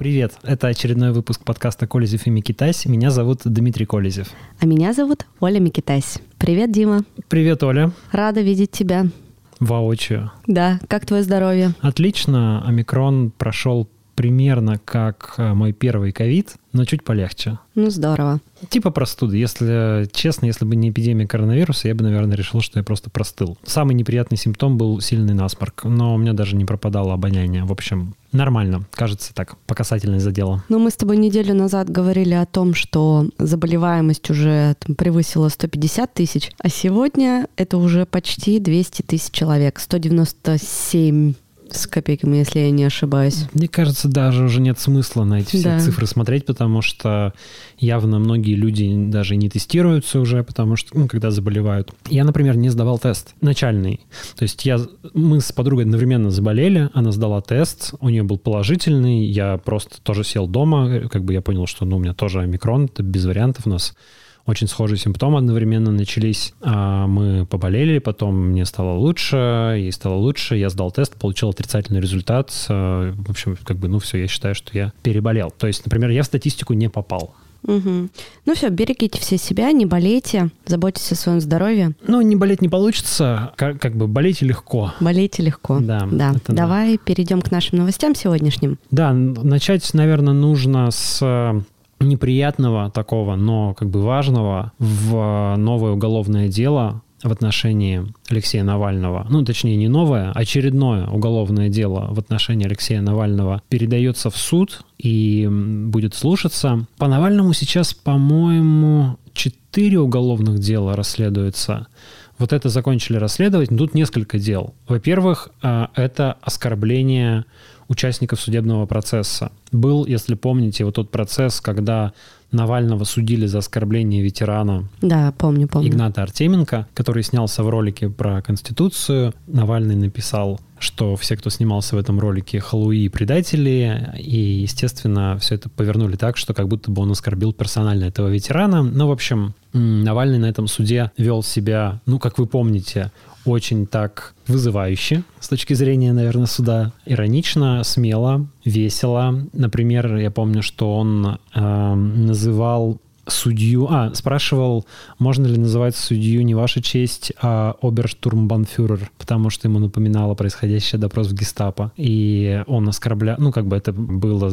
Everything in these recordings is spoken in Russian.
Привет, это очередной выпуск подкаста «Колезев и Микитась». Меня зовут Дмитрий Колезев. А меня зовут Оля Микитась. Привет, Дима. Привет, Оля. Рада видеть тебя. Воочию. Да, как твое здоровье? Отлично. Омикрон прошел примерно как э, мой первый ковид, но чуть полегче. Ну, здорово. Типа простуды. Если честно, если бы не эпидемия коронавируса, я бы, наверное, решил, что я просто простыл. Самый неприятный симптом был сильный насморк, но у меня даже не пропадало обоняние. В общем, нормально. Кажется, так, по касательной задела. Ну, мы с тобой неделю назад говорили о том, что заболеваемость уже там, превысила 150 тысяч, а сегодня это уже почти 200 тысяч человек. 197 с копейками, если я не ошибаюсь. Мне кажется, даже уже нет смысла на эти все Да. цифры смотреть, потому что явно многие люди даже не тестируются уже, потому что, ну, когда заболевают. Я, например, не сдавал тест начальный. То есть я, мы с подругой одновременно заболели, она сдала тест, у нее был положительный, я просто тоже сел дома, как бы я понял, что, ну, у меня тоже омикрон, это без вариантов у нас очень схожие симптомы одновременно начались. А Мы поболели, потом мне стало лучше, ей стало лучше, я сдал тест, получил отрицательный результат. А, В общем, как бы, ну все, я считаю, что я переболел. То есть, например, я в статистику не попал. Мгм. Ну все, берегите все себя, не болейте, заботьтесь о своем здоровье. Ну, не болеть не получится, как, как бы болеть легко. Болейте легко. Да, да. это да. Давай перейдем к нашим новостям сегодняшним. Да, начать, наверное, нужно с э, неприятного такого, но как бы важного в э, новое уголовное дело в отношении Алексея Навального, ну, точнее, не новое, очередное уголовное дело в отношении Алексея Навального передается в суд и будет слушаться. По Навальному сейчас, по-моему, четыре уголовных дела расследуются. Вот это закончили расследовать, но тут несколько дел. Во-первых, э, это оскорбление участников судебного процесса. Был, если помните, вот тот процесс, когда Навального судили за оскорбление ветерана Да, помню, помню. Игната Артеменко, который снялся в ролике про Конституцию. Навальный написал, что все, кто снимался в этом ролике, халуи и предатели. И, естественно, все это повернули так, что как будто бы он оскорбил персонально этого ветерана. Ну, в общем, Навальный на этом суде вел себя, ну, как вы помните, очень так вызывающе с точки зрения, наверное, суда. Иронично, смело, весело. Например, я помню, что он э, называл судью... А, спрашивал, можно ли называть судью не ваша честь, а оберштурмбанфюрер, потому что ему напоминало происходящее допрос в гестапо. И он оскорблял... Ну, как бы это было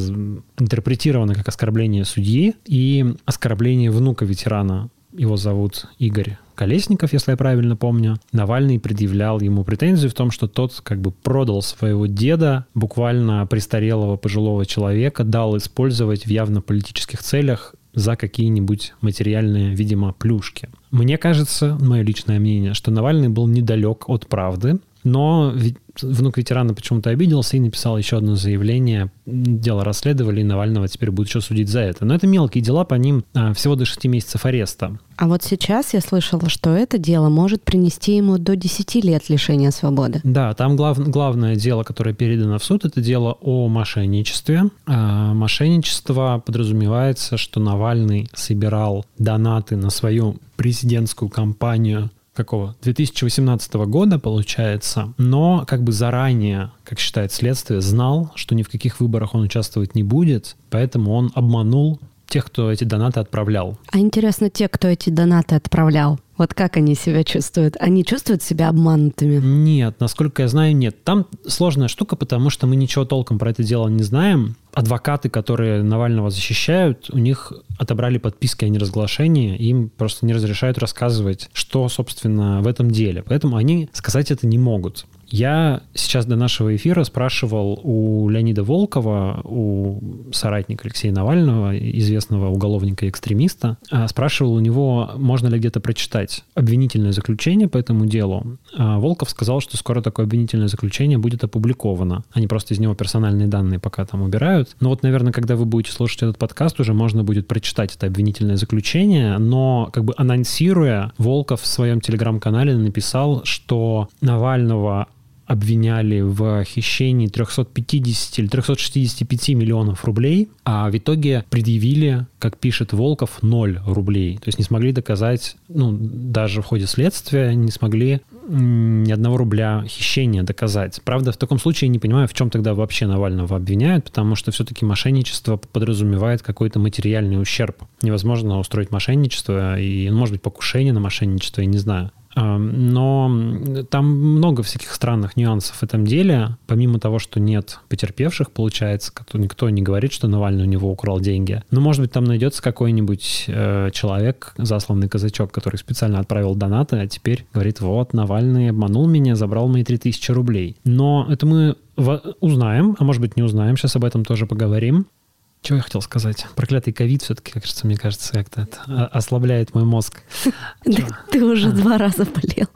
интерпретировано как оскорбление судьи и оскорбление внука ветерана. Его зовут Игорь Колесников, если я правильно помню. Навальный предъявлял ему претензию в том, что тот как бы продал своего деда, буквально престарелого пожилого человека, дал использовать в явно политических целях за какие-нибудь материальные, видимо, плюшки. Мне кажется, мое личное мнение, что Навальный был недалек от правды, но внук ветерана почему-то обиделся и написал еще одно заявление. Дело расследовали, и Навального теперь будут еще судить за это. Но это мелкие дела, по ним а, всего до 6 месяцев ареста. А вот сейчас я слышала, что это дело может принести ему до 10 лет лишения свободы. Да, там глав- главное дело, которое передано в суд, это дело о мошенничестве. А, мошенничество подразумевается, что Навальный собирал донаты на свою президентскую кампанию какого? 2018 года, получается, но как бы заранее, как считает следствие, знал, что ни в каких выборах он участвовать не будет, поэтому он обманул тех, кто эти донаты отправлял. А интересно, те, кто эти донаты отправлял, вот как они себя чувствуют? Они чувствуют себя обманутыми? Нет, насколько я знаю, нет. Там сложная штука, потому что мы ничего толком про это дело не знаем. Адвокаты, которые Навального защищают, у них отобрали подписки о неразглашении, им просто не разрешают рассказывать, что, собственно, в этом деле. Поэтому они сказать это не могут. Я сейчас до нашего эфира спрашивал у Леонида Волкова, у соратника Алексея Навального, известного уголовника и экстремиста, а, спрашивал у него, можно ли где-то прочитать обвинительное заключение по этому делу. А Волков сказал, что скоро такое обвинительное заключение будет опубликовано. Они просто из него персональные данные пока там убирают. Но вот, наверное, когда вы будете слушать этот подкаст, уже можно будет прочитать это обвинительное заключение, но как бы анонсируя, Волков в своем телеграм-канале написал, что Навального обвиняли в хищении 350 или 365 миллионов рублей, а в итоге предъявили, как пишет Волков, 0 рублей. То есть не смогли доказать, ну, даже в ходе следствия не смогли ни одного рубля хищения доказать. Правда, в таком случае я не понимаю, в чем тогда вообще Навального обвиняют, потому что все-таки мошенничество подразумевает какой-то материальный ущерб. Невозможно устроить мошенничество и, ну, может быть, покушение на мошенничество, я не знаю. Но там много всяких странных нюансов в этом деле. Помимо того, что нет потерпевших, получается, никто не говорит, что Навальный у него украл деньги. Но, может быть, там найдется какой-нибудь э, человек, засланный казачок, который специально отправил донаты, а теперь говорит, вот, Навальный обманул меня, забрал мои 3000 рублей. Но это мы узнаем, а может быть не узнаем, сейчас об этом тоже поговорим. Чего я хотел сказать? Проклятый ковид все-таки, кажется, мне кажется, как-то это ослабляет мой мозг. Ты уже два раза болел.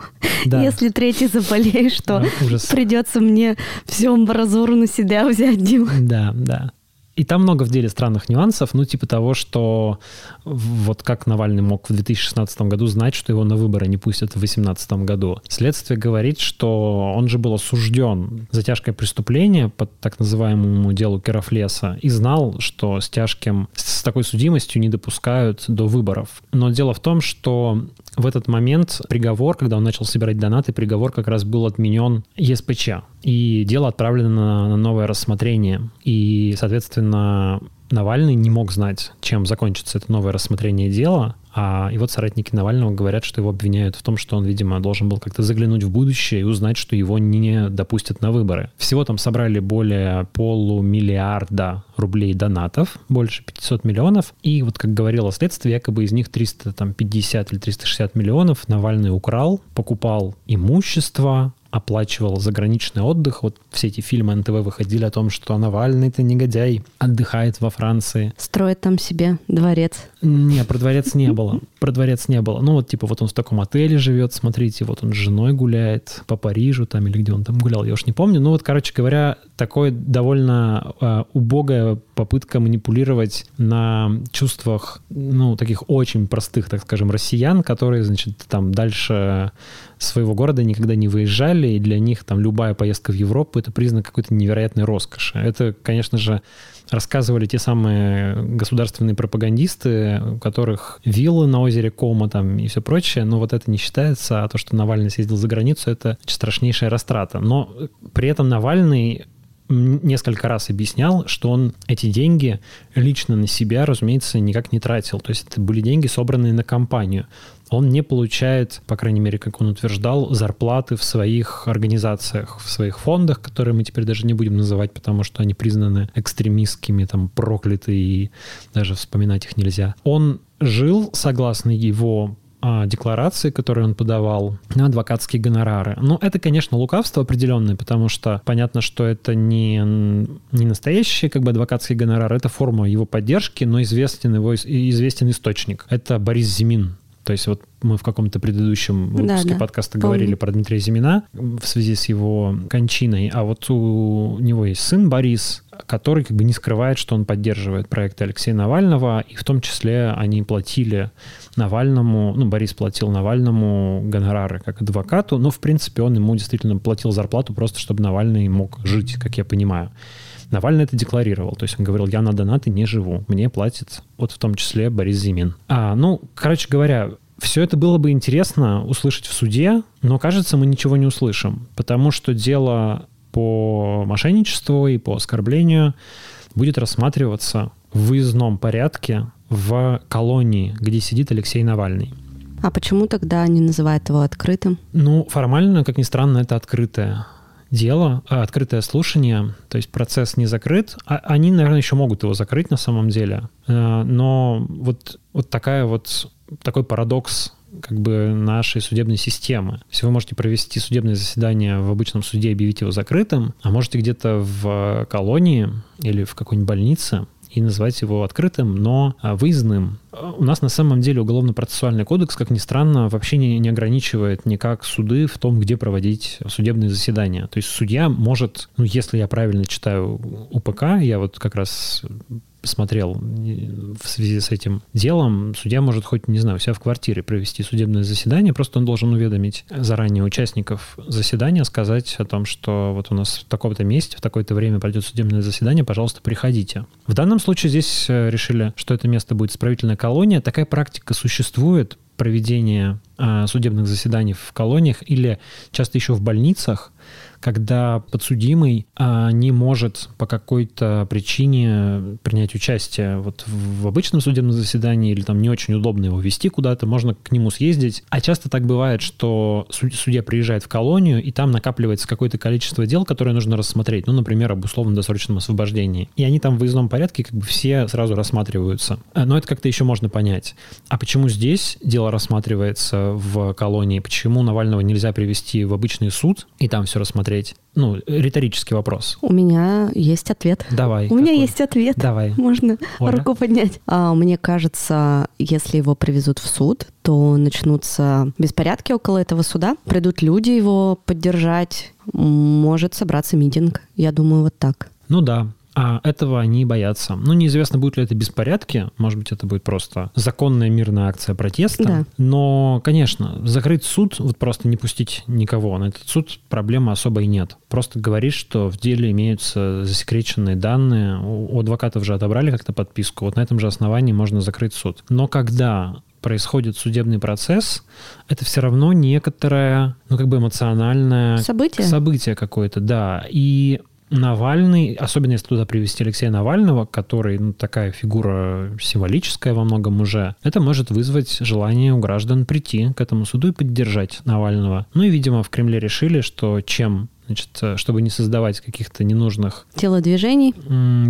Если третий заболеешь, то придется мне всю амбразуру на себя взять, Дима. Да, да. И там много в деле странных нюансов, ну, типа того, что вот как Навальный мог в 2016 году знать, что его на выборы не пустят в 2018 году. Следствие говорит, что он же был осужден за тяжкое преступление по так называемому делу Керафлеса и знал, что с тяжким, с такой судимостью не допускают до выборов. Но дело в том, что в этот момент приговор, когда он начал собирать донаты, приговор как раз был отменен ЕСПЧ. И дело отправлено на, новое рассмотрение. И, соответственно, Навальный не мог знать, чем закончится это новое рассмотрение дела, а, и вот соратники Навального говорят, что его обвиняют в том, что он, видимо, должен был как-то заглянуть в будущее и узнать, что его не допустят на выборы. Всего там собрали более полумиллиарда рублей донатов, больше 500 миллионов. И вот, как говорило следствие, якобы из них 350 или 360 миллионов Навальный украл, покупал имущество, оплачивал заграничный отдых. Вот все эти фильмы НТВ выходили о том, что Навальный-то негодяй, отдыхает во Франции. Строит там себе дворец. Не, про дворец не было. Про дворец не было. Ну вот типа вот он в таком отеле живет, смотрите, вот он с женой гуляет по Парижу там или где он там гулял, я уж не помню. Ну вот, короче говоря, такое довольно э, убогая попытка манипулировать на чувствах, ну, таких очень простых, так скажем, россиян, которые, значит, там дальше своего города никогда не выезжали, и для них там любая поездка в Европу — это признак какой-то невероятной роскоши. Это, конечно же, рассказывали те самые государственные пропагандисты, у которых виллы на озере Кома там и все прочее, но вот это не считается, а то, что Навальный съездил за границу, это страшнейшая растрата. Но при этом Навальный несколько раз объяснял, что он эти деньги лично на себя, разумеется, никак не тратил. То есть это были деньги, собранные на компанию он не получает, по крайней мере, как он утверждал, зарплаты в своих организациях, в своих фондах, которые мы теперь даже не будем называть, потому что они признаны экстремистскими, там, прокляты, и даже вспоминать их нельзя. Он жил, согласно его декларации, которые он подавал, на адвокатские гонорары. Но это, конечно, лукавство определенное, потому что понятно, что это не, не настоящие как бы адвокатские гонорары, это форма его поддержки, но известен его известен источник. Это Борис Зимин, то есть вот мы в каком-то предыдущем выпуске да, да. подкаста Помню. говорили про Дмитрия Зимина в связи с его кончиной, а вот у него есть сын Борис, который как бы не скрывает, что он поддерживает проект Алексея Навального, и в том числе они платили Навальному, ну, Борис платил Навальному гонорары как адвокату, но, в принципе, он ему действительно платил зарплату просто, чтобы Навальный мог жить, как я понимаю. Навальный это декларировал. То есть он говорил, я на донаты не живу, мне платит вот в том числе Борис Зимин. А, ну, короче говоря, все это было бы интересно услышать в суде, но, кажется, мы ничего не услышим, потому что дело по мошенничеству и по оскорблению будет рассматриваться в выездном порядке в колонии, где сидит Алексей Навальный. А почему тогда не называют его открытым? Ну, формально, как ни странно, это открытое дело, а, открытое слушание, то есть процесс не закрыт. А они, наверное, еще могут его закрыть на самом деле. Э, но вот, вот такая вот, такой парадокс как бы нашей судебной системы. Есть вы можете провести судебное заседание в обычном суде и объявить его закрытым, а можете где-то в колонии или в какой-нибудь больнице и называть его открытым, но а, выездным. У нас на самом деле уголовно-процессуальный кодекс, как ни странно, вообще не, не ограничивает никак суды в том, где проводить судебные заседания. То есть судья может, ну, если я правильно читаю УПК, я вот как раз смотрел в связи с этим делом, судья может хоть, не знаю, у себя в квартире провести судебное заседание, просто он должен уведомить заранее участников заседания, сказать о том, что вот у нас в таком-то месте, в такое-то время пройдет судебное заседание, пожалуйста, приходите. В данном случае здесь э, решили, что это место будет исправительная колония. Такая практика существует, проведение э, судебных заседаний в колониях или часто еще в больницах когда подсудимый а, не может по какой-то причине принять участие вот в обычном судебном заседании или там не очень удобно его вести куда-то, можно к нему съездить. А часто так бывает, что судья приезжает в колонию, и там накапливается какое-то количество дел, которые нужно рассмотреть. Ну, например, об условно-досрочном освобождении. И они там в выездном порядке как бы все сразу рассматриваются. Э, но это как-то еще можно понять. А почему здесь дело рассматривается в колонии? Почему Навального нельзя привести в обычный суд и там все рассмотреть? Посмотреть? Ну, риторический вопрос. У меня есть ответ. Давай. У какой? меня есть ответ. Давай. Можно Оля? руку поднять. А, мне кажется, если его привезут в суд, то начнутся беспорядки около этого суда. Придут люди его поддержать. Может собраться митинг. Я думаю, вот так. Ну да, а этого они боятся. Ну, неизвестно, будут ли это беспорядки. Может быть, это будет просто законная мирная акция протеста. Да. Но, конечно, закрыть суд, вот просто не пустить никого на этот суд, проблемы особой нет. Просто говоришь, что в деле имеются засекреченные данные. У адвокатов же отобрали как-то подписку. Вот на этом же основании можно закрыть суд. Но когда происходит судебный процесс, это все равно некоторое, ну, как бы эмоциональное... Событие? Событие какое-то, да. И Навальный, особенно если туда привести Алексея Навального, который ну, такая фигура символическая во многом уже, это может вызвать желание у граждан прийти к этому суду и поддержать Навального. Ну и, видимо, в Кремле решили, что чем значит, э, чтобы не создавать каких-то ненужных... Телодвижений?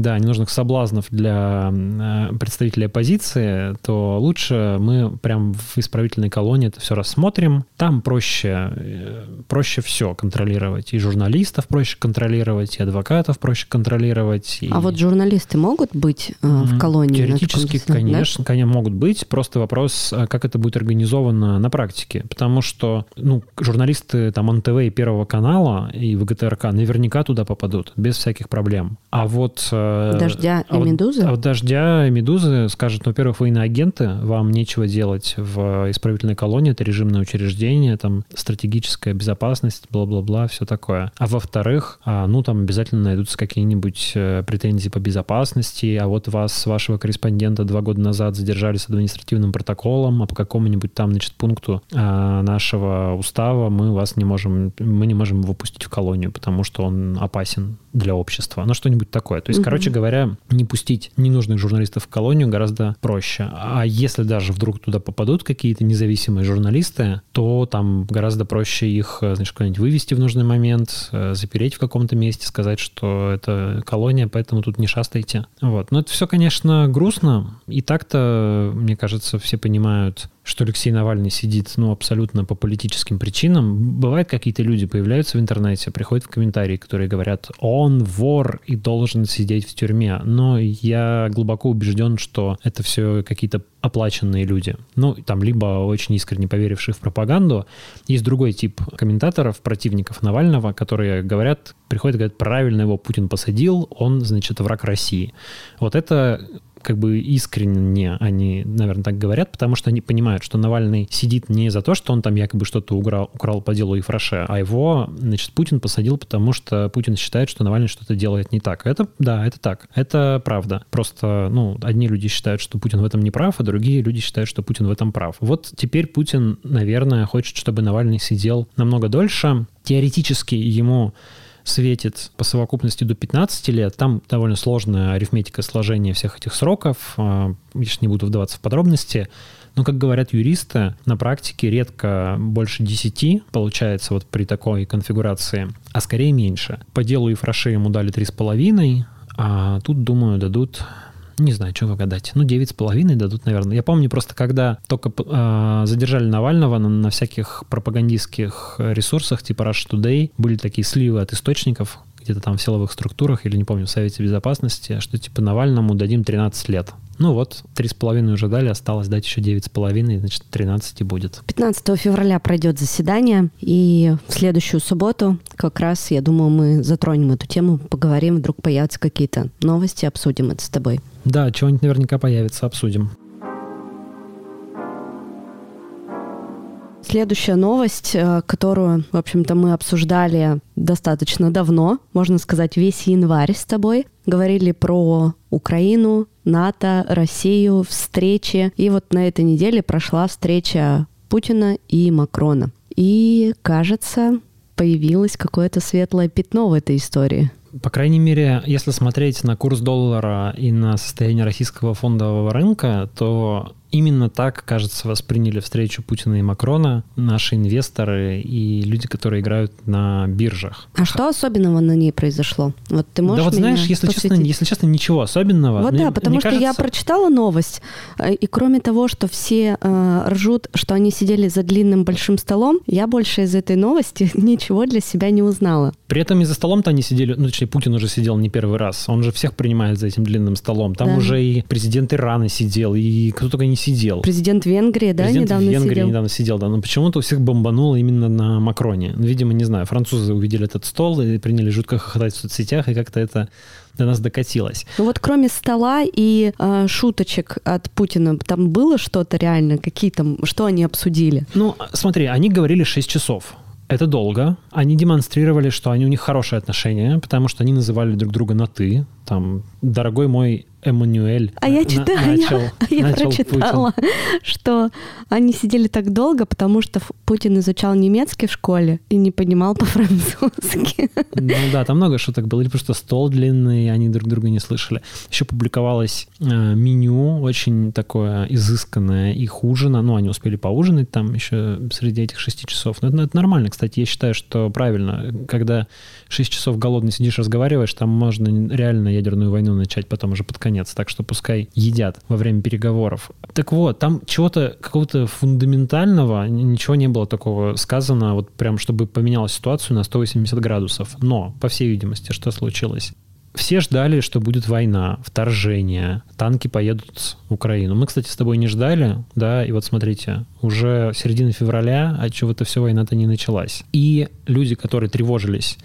Да, ненужных соблазнов для э, представителей оппозиции, то лучше мы прям в исправительной колонии это все рассмотрим. Там проще, э, проще все контролировать. И журналистов проще контролировать, и адвокатов проще контролировать. И... А вот журналисты могут быть в колонии? Теоретически, конечно, да? конечно, могут быть. Просто вопрос, как это будет организовано на практике. Потому что ну, журналисты там НТВ и Первого канала и ВГТРК наверняка туда попадут, без всяких проблем. А вот... Э, дождя а и Медузы? Вот, а вот Дождя и Медузы скажут, ну, во-первых, вы иноагенты, вам нечего делать в исправительной колонии, это режимное учреждение, там стратегическая безопасность, бла-бла-бла, все такое. А во-вторых, а, ну, там обязательно найдутся какие-нибудь э, претензии по безопасности, а вот вас, вашего корреспондента, два года назад задержали с административным протоколом, а по какому-нибудь там, значит, пункту а, нашего устава мы вас не можем, мы не можем выпустить в колонию, потому что он опасен для общества. Ну, что-нибудь такое. То есть, угу. короче говоря, не пустить ненужных журналистов в колонию гораздо проще. А если даже вдруг туда попадут какие-то независимые журналисты, то там гораздо проще их, значит, куда-нибудь вывести в нужный момент, э, запереть в каком-то месте, сказать, что это колония, поэтому тут не шастайте. Вот. Но это все, конечно, грустно. И так-то, мне кажется, все понимают, что Алексей Навальный сидит, ну, абсолютно по политическим причинам. Бывают какие-то люди появляются в интернете, приходят в комментарии, которые говорят, он вор и должен сидеть в тюрьме. Но я глубоко убежден, что это все какие-то оплаченные люди. Ну, там либо очень искренне поверившие в пропаганду. Есть другой тип комментаторов, противников Навального, которые говорят, приходят и говорят, правильно его Путин посадил, он, значит, враг России. Вот это как бы искренне они, наверное, так говорят, потому что они понимают, что Навальный сидит не за то, что он там якобы что-то украл, украл по делу Ефраше, а его, значит, Путин посадил, потому что Путин считает, что Навальный что-то делает не так. Это, да, это так. Это правда. Просто, ну, одни люди считают, что Путин в этом не прав, а другие люди считают, что Путин в этом прав. Вот теперь Путин, наверное, хочет, чтобы Навальный сидел намного дольше. Теоретически ему светит по совокупности до 15 лет. Там довольно сложная арифметика сложения всех этих сроков. А, я сейчас не буду вдаваться в подробности. Но, как говорят юристы, на практике редко больше 10 получается вот при такой конфигурации, а скорее меньше. По делу Ефраше ему дали 3,5, а тут, думаю, дадут не знаю, что гадать. Ну, девять с половиной дадут, наверное. Я помню просто, когда только э, задержали Навального на, на всяких пропагандистских ресурсах, типа Rush Today, были такие сливы от источников, где-то там в силовых структурах, или не помню, в Совете Безопасности, что типа Навальному дадим 13 лет. Ну вот, три с половиной уже дали, осталось дать еще девять с половиной, значит, 13 и будет. 15 февраля пройдет заседание, и в следующую субботу как раз, я думаю, мы затронем эту тему, поговорим, вдруг появятся какие-то новости, обсудим это с тобой. Да, чего-нибудь наверняка появится, обсудим. Следующая новость, э, которую, в общем-то, мы обсуждали достаточно давно, можно сказать, весь январь с тобой. Говорили про Украину, НАТО, Россию, встречи. И вот на этой неделе прошла встреча Путина и Макрона. И, кажется, появилось какое-то светлое пятно в этой истории. По крайней мере, если смотреть на курс доллара и на состояние российского фондового рынка, то Именно так, кажется, восприняли встречу Путина и Макрона наши инвесторы и люди, которые играют на биржах. А что особенного на ней произошло? Вот ты можешь Да вот знаешь, если честно, если честно, ничего особенного. Вот мне, да, потому что кажется... я прочитала новость, э, и кроме того, что все э, ржут, что они сидели за длинным большим столом, я больше из этой новости ничего для себя не узнала. При этом и за столом-то они сидели, ну, точнее, Путин уже сидел не первый раз, он же всех принимает за этим длинным столом. Там да. уже и президент Ирана сидел, и кто только не сидел. Президент Венгрии, да, Президент недавно Венгрии сидел? недавно сидел, да. Но почему-то у всех бомбануло именно на Макроне. Ну, видимо, не знаю, французы увидели этот стол и приняли жутко хохотать в соцсетях, и как-то это до нас докатилось. Ну вот кроме стола и э, шуточек от Путина, там было что-то реально? Какие там, что они обсудили? Ну, смотри, они говорили 6 часов. Это долго. Они демонстрировали, что они, у них хорошие отношения, потому что они называли друг друга на «ты». Там, дорогой мой Эммануэль а я читаю, начал, я, я начал прочитала, Путин. что они сидели так долго, потому что Путин изучал немецкий в школе и не понимал по-французски. Ну да, там много шуток было, или просто стол длинный, они друг друга не слышали. Еще публиковалось э, меню очень такое изысканное их ужина, ну они успели поужинать там еще среди этих шести часов. Но это, это нормально, кстати, я считаю, что правильно, когда шесть часов голодный сидишь, разговариваешь, там можно реально ядерную войну начать потом уже под конец так что пускай едят во время переговоров. Так вот, там чего-то какого-то фундаментального, ничего не было такого сказано, вот прям чтобы поменялась ситуацию на 180 градусов. Но, по всей видимости, что случилось? Все ждали, что будет война, вторжение, танки поедут в Украину. Мы, кстати, с тобой не ждали, да, и вот смотрите, уже середина февраля, а чего-то все война-то не началась. И люди, которые тревожились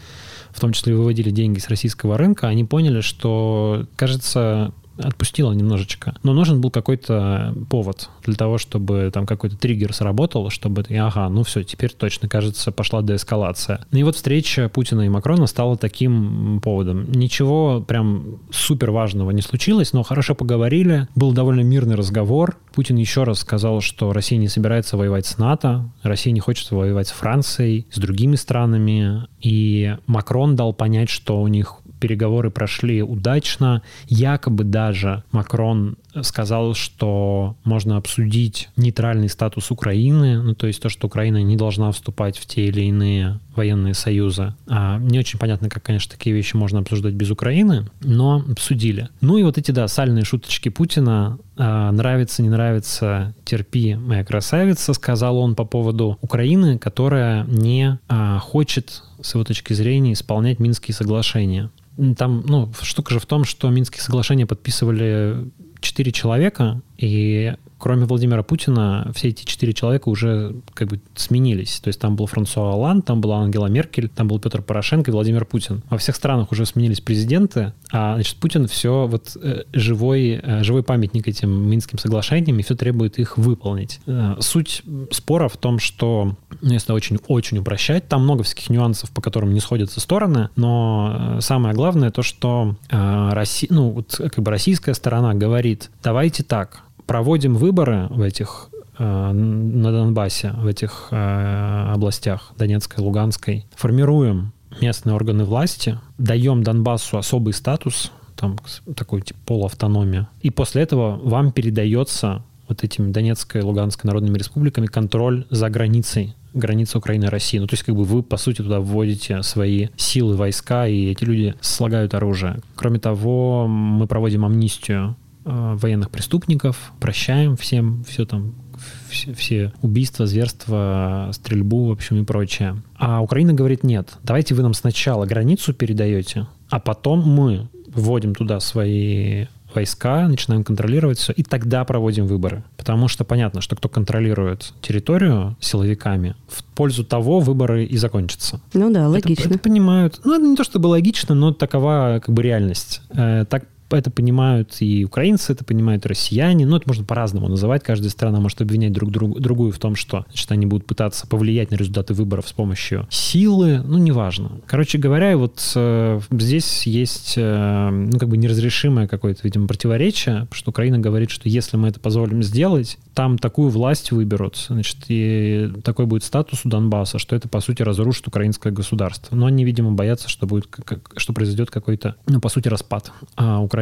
в том числе выводили деньги с российского рынка, они поняли, что, кажется, отпустила немножечко. Но нужен был какой-то повод для того, чтобы там какой-то триггер сработал, чтобы, ага, ну все, теперь точно, кажется, пошла деэскалация. И вот встреча Путина и Макрона стала таким поводом. Ничего прям супер важного не случилось, но хорошо поговорили, был довольно мирный разговор. Путин еще раз сказал, что Россия не собирается воевать с НАТО, Россия не хочет воевать с Францией, с другими странами, и Макрон дал понять, что у них переговоры прошли удачно. Якобы даже Макрон сказал, что можно обсудить нейтральный статус Украины, ну то есть то, что Украина не должна вступать в те или иные военные союзы. А, не очень понятно, как, конечно, такие вещи можно обсуждать без Украины, но обсудили. Ну и вот эти, да, сальные шуточки Путина, а, нравится, не нравится, терпи, моя красавица, сказал он по поводу Украины, которая не а, хочет, с его точки зрения, исполнять Минские соглашения. Там, ну, штука же в том, что Минские соглашения подписывали четыре человека, и кроме Владимира Путина, все эти четыре человека уже как бы сменились. То есть там был Франсуа Оланд, там была Ангела Меркель, там был Петр Порошенко и Владимир Путин. Во всех странах уже сменились президенты, а значит Путин все вот э, живой, э, живой памятник этим Минским соглашениям и все требует их выполнить. Э, суть спора в том, что, ну, если очень-очень упрощать, там много всяких нюансов, по которым не сходятся стороны, но самое главное то, что Россия, ну вот как бы российская сторона говорит, давайте так, проводим выборы в этих э, на Донбассе, в этих э, областях Донецкой, Луганской, формируем местные органы власти, даем Донбассу особый статус, там такой типа полуавтономия, и после этого вам передается вот этими Донецкой и Луганской народными республиками контроль за границей границы Украины и России. Ну, то есть, как бы вы, по сути, туда вводите свои силы, войска, и эти люди слагают оружие. Кроме того, мы проводим амнистию военных преступников, прощаем всем все там все, все убийства, зверства, стрельбу, в общем, и прочее. А Украина говорит, нет, давайте вы нам сначала границу передаете, а потом мы вводим туда свои войска, начинаем контролировать все, и тогда проводим выборы. Потому что понятно, что кто контролирует территорию силовиками, в пользу того выборы и закончатся. Ну да, логично. Это, это понимают. Ну, это не то чтобы логично, но такова как бы реальность. Э, так это понимают и украинцы, это понимают и россияне. Ну, это можно по-разному называть. Каждая страна может обвинять друг друг, другую в том, что значит, они будут пытаться повлиять на результаты выборов с помощью силы. Ну, неважно. Короче говоря, вот э, здесь есть, э, ну, как бы неразрешимое какое-то, видимо, противоречие, что Украина говорит, что если мы это позволим сделать, там такую власть выберут, значит, и такой будет статус у Донбасса, что это, по сути, разрушит украинское государство. Но они, видимо, боятся, что, будет, что произойдет какой-то, ну, по сути, распад. А Украины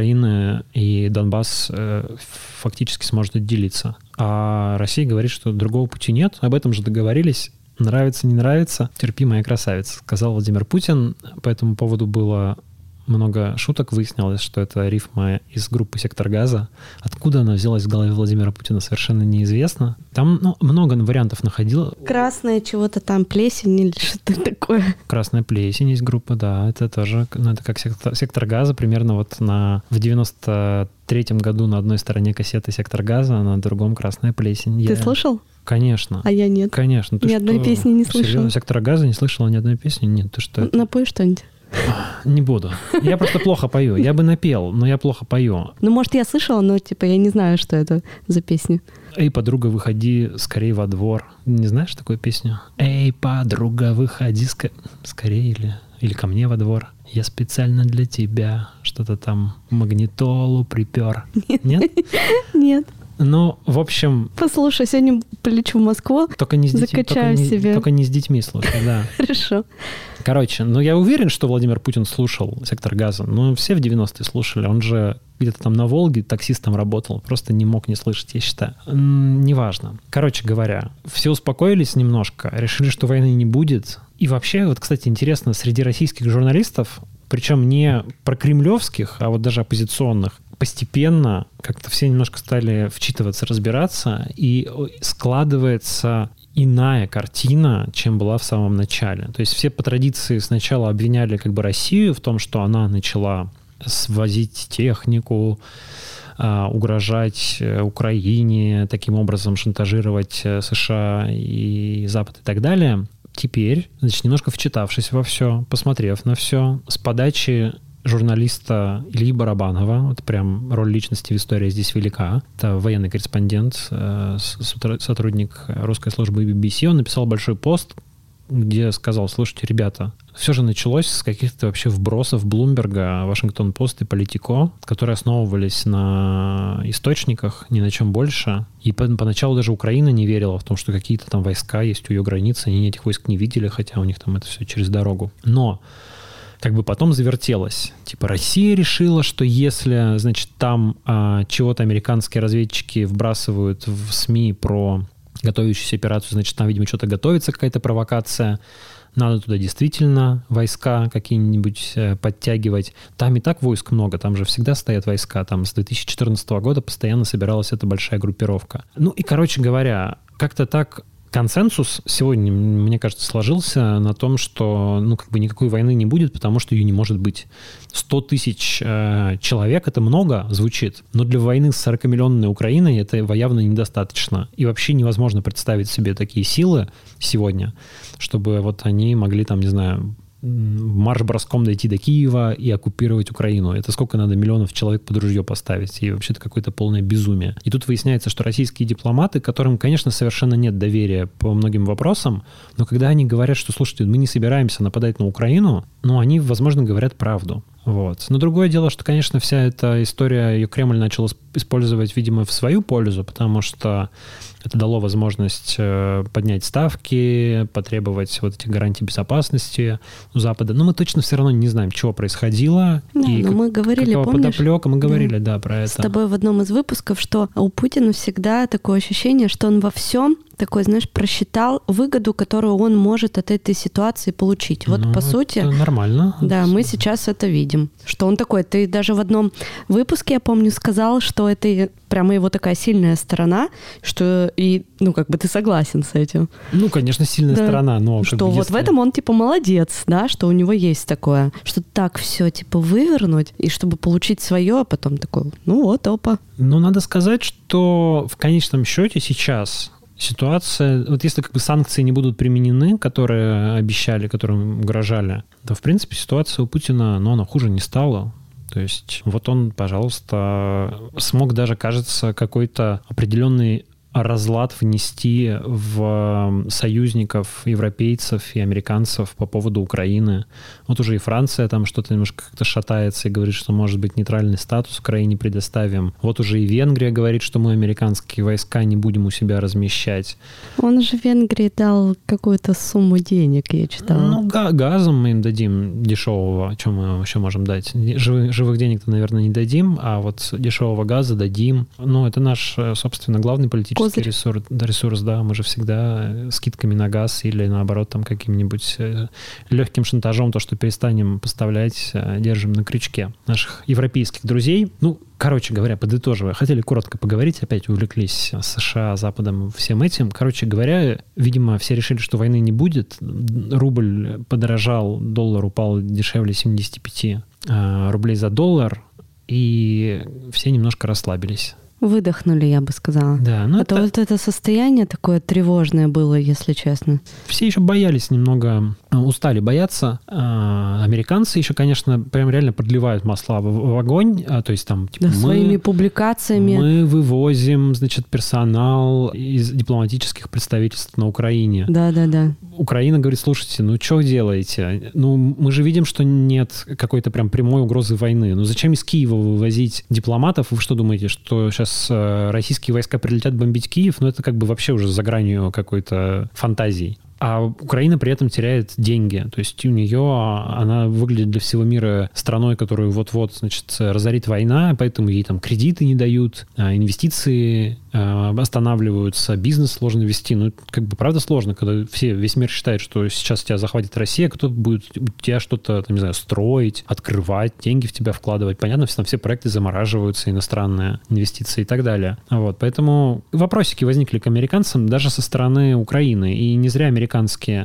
и Донбасс э, фактически сможет отделиться. А Россия говорит, что другого пути нет. Об этом же договорились. Нравится, не нравится, терпи, моя красавица, сказал Владимир Путин. По этому поводу было много шуток. Выяснилось, что это рифма из группы «Сектор газа». Откуда она взялась в голове Владимира Путина, совершенно неизвестно. Там ну, много вариантов находила. Красная чего-то там, плесень или что-то такое. Красная плесень есть группа, да. Это тоже, ну, это как «Сектор, сектор газа». Примерно вот на, в 90 третьем году на одной стороне кассеты «Сектор газа», а на другом «Красная плесень». Ты я... слышал? Конечно. А я нет. Конечно. Ты ни что? одной песни не слышала. Серьезно, «Сектора газа» не слышала ни одной песни? Нет, ты что? Напой что-нибудь. Не буду. Я просто плохо пою. Я бы напел, но я плохо пою. Ну, может, я слышала, но, типа, я не знаю, что это за песня. Эй, подруга, выходи скорее во двор. Не знаешь такую песню? Эй, подруга, выходи ск... скорее или, или ко мне во двор. Я специально для тебя что-то там магнитолу припер. Нет? Нет. Нет. Ну, в общем... Послушай, сегодня полечу в Москву, только не с детьми, закачаю только не, себе. Только не с детьми слушай, да. Хорошо. Короче, ну я уверен, что Владимир Путин слушал «Сектор газа». Ну, все в 90-е слушали. Он же где-то там на Волге таксистом работал, просто не мог не слышать, я считаю. Неважно. Короче говоря, все успокоились немножко, решили, что войны не будет. И вообще, вот, кстати, интересно, среди российских журналистов, причем не про кремлевских, а вот даже оппозиционных, постепенно как-то все немножко стали вчитываться, разбираться, и складывается иная картина, чем была в самом начале. То есть все по традиции сначала обвиняли как бы Россию в том, что она начала свозить технику, а, угрожать э, Украине, таким образом шантажировать э, США и Запад и так далее. Теперь, значит, немножко вчитавшись во все, посмотрев на все, с подачи журналиста Ильи Барабанова. Вот прям роль личности в истории здесь велика. Это военный корреспондент, э, сотрудник русской службы BBC. Он написал большой пост, где сказал, слушайте, ребята, все же началось с каких-то вообще вбросов Блумберга, Вашингтон-Пост и Политико, которые основывались на источниках, ни на чем больше. И поначалу даже Украина не верила в том, что какие-то там войска есть у ее границы, они этих войск не видели, хотя у них там это все через дорогу. Но как бы потом завертелось. Типа Россия решила, что если, значит, там а, чего-то американские разведчики вбрасывают в СМИ про готовящуюся операцию, значит, там, видимо, что-то готовится, какая-то провокация, надо туда действительно войска какие-нибудь э, подтягивать. Там и так войск много, там же всегда стоят войска. Там с 2014 года постоянно собиралась эта большая группировка. Ну и, короче говоря, как-то так консенсус сегодня, мне кажется, сложился на том, что ну, как бы никакой войны не будет, потому что ее не может быть. 100 тысяч э, человек — это много звучит, но для войны с 40-миллионной Украиной это явно недостаточно. И вообще невозможно представить себе такие силы сегодня, чтобы вот они могли там, не знаю, марш-броском дойти до Киева и оккупировать Украину. Это сколько надо миллионов человек под ружье поставить? И вообще это какое-то полное безумие. И тут выясняется, что российские дипломаты, которым, конечно, совершенно нет доверия по многим вопросам, но когда они говорят, что, слушайте, мы не собираемся нападать на Украину, ну, они, возможно, говорят правду. Вот. Но другое дело, что, конечно, вся эта история, ее Кремль начал использовать, видимо, в свою пользу, потому что это дало возможность э, поднять ставки, потребовать вот этих гарантий безопасности у Запада. Но мы точно все равно не знаем, чего происходило. Да, и но как, мы говорили, помнишь? Подоплека, мы говорили, да. да, про это. С тобой в одном из выпусков, что у Путина всегда такое ощущение, что он во всем такой, знаешь, просчитал выгоду, которую он может от этой ситуации получить. Вот Ну, по сути, нормально. да, мы сейчас это видим. Что он такой, ты даже в одном выпуске, я помню, сказал, что это прямо его такая сильная сторона, что и, ну, как бы ты согласен с этим. Ну, конечно, сильная Да. сторона, но что вот в если- этом он типа молодец, да, что у него есть такое, что так все типа вывернуть и чтобы получить свое, а потом такой, ну вот, опа. Но надо сказать, что в конечном счете сейчас ситуация, вот если как бы санкции не будут применены, которые обещали, которым угрожали, то в принципе ситуация у Путина, ну, она хуже не стала. То есть вот он, пожалуйста, смог даже, кажется, какой-то определенный разлад внести в союзников европейцев и американцев по поводу Украины. Вот уже и Франция там что-то немножко как-то шатается и говорит, что может быть нейтральный статус Украине предоставим. Вот уже и Венгрия говорит, что мы американские войска не будем у себя размещать. Он же Венгрии дал какую-то сумму денег, я читала. Ну, га- газом мы им дадим дешевого. Что мы еще можем дать? Живых, живых денег-то, наверное, не дадим, а вот дешевого газа дадим. Ну, это наш, э, собственно, главный политический Козырь. ресурс, ресурс, да. Мы же всегда э, скидками на газ или, наоборот, там каким-нибудь э, легким шантажом, то, что перестанем поставлять, э, держим на крючке наших европейских друзей. Ну, короче говоря, подытоживая, хотели коротко поговорить, опять увлеклись США, Западом, всем этим. Короче говоря, видимо, все решили, что войны не будет. Рубль подорожал, доллар упал дешевле 75 э, рублей за доллар, и все немножко расслабились. Выдохнули, я бы сказала. Да, ну а то это вот это состояние такое тревожное было, если честно. все еще боялись немного, э, устали бояться. А, Американцы еще, конечно, прям реально подливают масла в, в огонь, а, то есть там типа, Да, мы- своими публикациями. Мы вывозим, значит, персонал из дипломатических представительств на Украине. Да, да, да. Украина говорит, слушайте, ну что делаете? Ну, мы же видим, что нет какой-то прям прямой угрозы войны. Ну зачем из Киева вывозить дипломатов? Вы что думаете, что сейчас российские войска прилетят бомбить Киев? Ну это как бы вообще уже за гранью какой-то фантазии. А Украина при этом теряет деньги. То есть у нее она выглядит для всего мира страной, которую вот-вот, значит, разорит война, поэтому ей там кредиты не дают, а инвестиции э, останавливаются, бизнес сложно вести. Ну, как бы правда сложно, когда все, весь мир считает, что сейчас тебя захватит Россия, кто будет у тебя что-то, там, не знаю, строить, открывать, деньги в тебя вкладывать. Понятно, все, там все проекты замораживаются, иностранные инвестиции и так далее. Вот, поэтому вопросики возникли к американцам даже со стороны Украины. И не зря американцы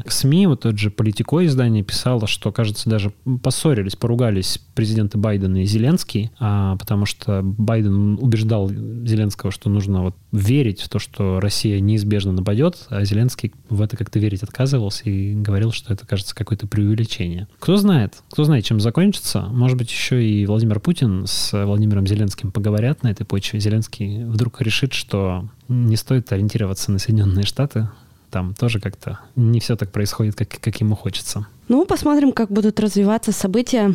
СМИ, вот тот же Политико издание писало, что, кажется, даже поссорились, поругались президенты Байден и Зеленский, а, потому что Байден убеждал Зеленского, что нужно вот верить в то, что Россия неизбежно нападет, а Зеленский в это как-то верить отказывался и говорил, что это, кажется, какое-то преувеличение. Кто знает, кто знает, чем закончится. Может быть, еще и Владимир Путин с Владимиром Зеленским поговорят на этой почве. Зеленский вдруг решит, что не стоит ориентироваться на Соединенные Штаты, там тоже как-то не все так происходит, как, как ему хочется. Ну, посмотрим, как будут развиваться события.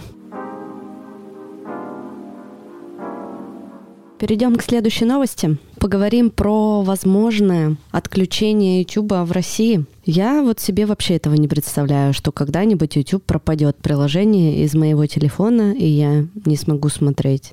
Перейдем к следующей новости. Поговорим про возможное отключение YouTube в России. Я вот себе вообще этого не представляю, что когда-нибудь YouTube пропадет приложение из моего телефона, и я не смогу смотреть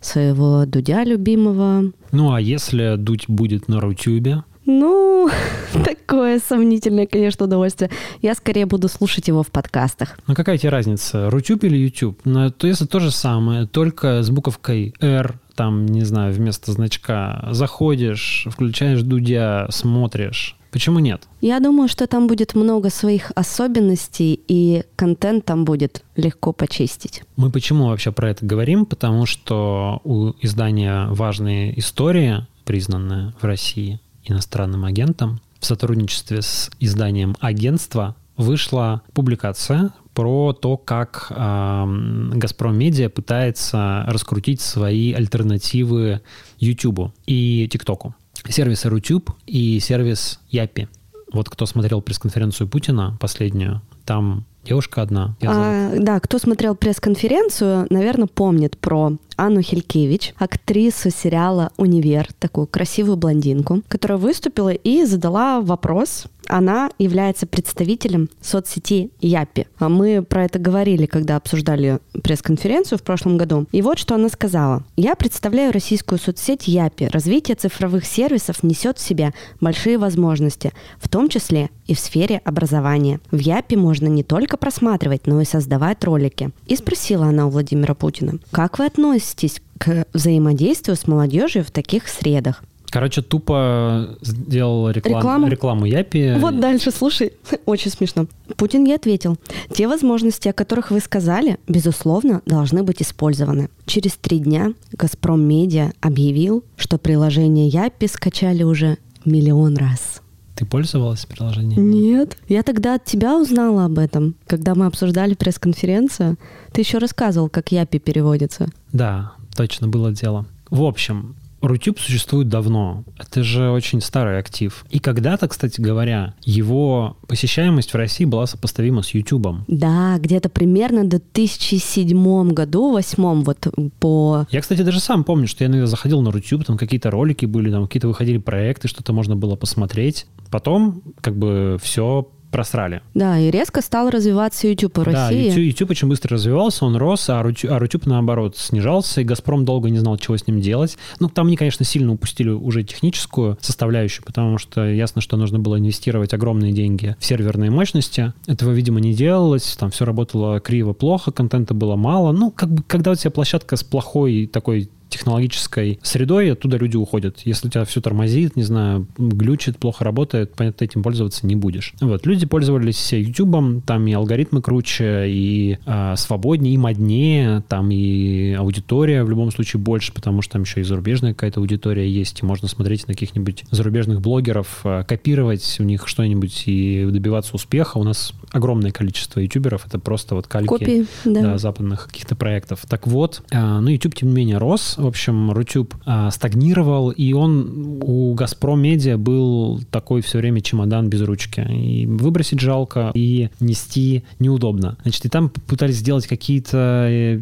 своего Дудя любимого. Ну а если дуть будет на Рутюбе, Ну, такое сомнительное, конечно, удовольствие. Я скорее буду слушать его в подкастах. ну какая тебе разница, Рутюб или YouTube? Ну, то если то же самое, только с буковкой R, там, не знаю, вместо значка, заходишь, включаешь Дудя, смотришь. Почему нет? Я думаю, что там будет много своих особенностей, и контент там будет легко почистить. Мы почему вообще про это говорим? Потому что у издания «Важные истории», признанное в России иностранным агентом, в сотрудничестве с изданием агентства вышла публикация про то, как э, Газпром Медиа пытается раскрутить свои альтернативы YouTube и ТикТоку. Сервис Рутюб и сервис Япи. Вот кто смотрел пресс-конференцию Путина последнюю, Там девушка одна. А, да, кто смотрел пресс-конференцию, наверное, помнит про Анну Хелькевич, актрису сериала «Универ», такую красивую блондинку, которая выступила и задала вопрос. Она является представителем соцсети Япи. А мы про это говорили, когда обсуждали пресс-конференцию в прошлом году. И вот что она сказала. «Я представляю российскую соцсеть Япи. Развитие цифровых сервисов несет в себе большие возможности, в том числе и в сфере образования. В Япи можно не только просматривать, но и создавать ролики». И спросила она у Владимира Путина, «Как вы относитесь относитесь к взаимодействию с молодежью в таких средах? Короче, тупо сделал реклам... рекламу. рекламу Япи. Вот дальше, слушай, очень смешно. Путин ей ответил, те возможности, о которых вы сказали, безусловно, должны быть использованы. Через три дня «Газпром Медиа» объявил, что приложение Япи скачали уже миллион раз. Ты пользовалась приложением? Нет. Я тогда от тебя узнала об этом, когда мы обсуждали пресс-конференцию. Ты еще рассказывал, как Япи переводится. Да, точно было дело. В общем, Рутюб существует давно. Это же очень старый актив. И когда-то, кстати говоря, его посещаемость в России была сопоставима с Ютубом. Да, где-то примерно до 2007 году, восьмом вот по... Я, кстати, даже сам помню, что я иногда заходил на Рутюб, там какие-то ролики были, там какие-то выходили проекты, что-то можно было посмотреть. Потом как бы все просрали. Да, и резко стал развиваться YouTube в России. Да, YouTube, YouTube очень быстро развивался, он рос, а YouTube, а YouTube, наоборот, снижался, и «Газпром» долго не знал, чего с ним делать. Ну, там они, конечно, сильно упустили уже техническую составляющую, потому что ясно, что нужно было инвестировать огромные деньги в серверные мощности. Этого, видимо, не делалось, там все работало криво, плохо, контента было мало. Ну, как бы, когда у тебя площадка с плохой такой технологической средой, оттуда люди уходят. Если у тебя все тормозит, не знаю, глючит, плохо работает, понятно, этим пользоваться не будешь. Вот, люди пользовались YouTube, там и алгоритмы круче, и э, свободнее, и моднее, там и аудитория в любом случае больше, потому что там еще и зарубежная какая-то аудитория есть, и можно смотреть на каких-нибудь зарубежных блогеров, э, копировать у них что-нибудь и добиваться успеха. У нас огромное количество ютуберов, это просто вот кальки Копии, да. Да, западных каких-то проектов. Так вот, э, ну, YouTube, тем не менее, рос, в общем, Рутюб а, стагнировал, и он у Газпром Медиа был такой все время чемодан без ручки. И выбросить жалко, и нести неудобно. Значит, и там пытались сделать какие-то э,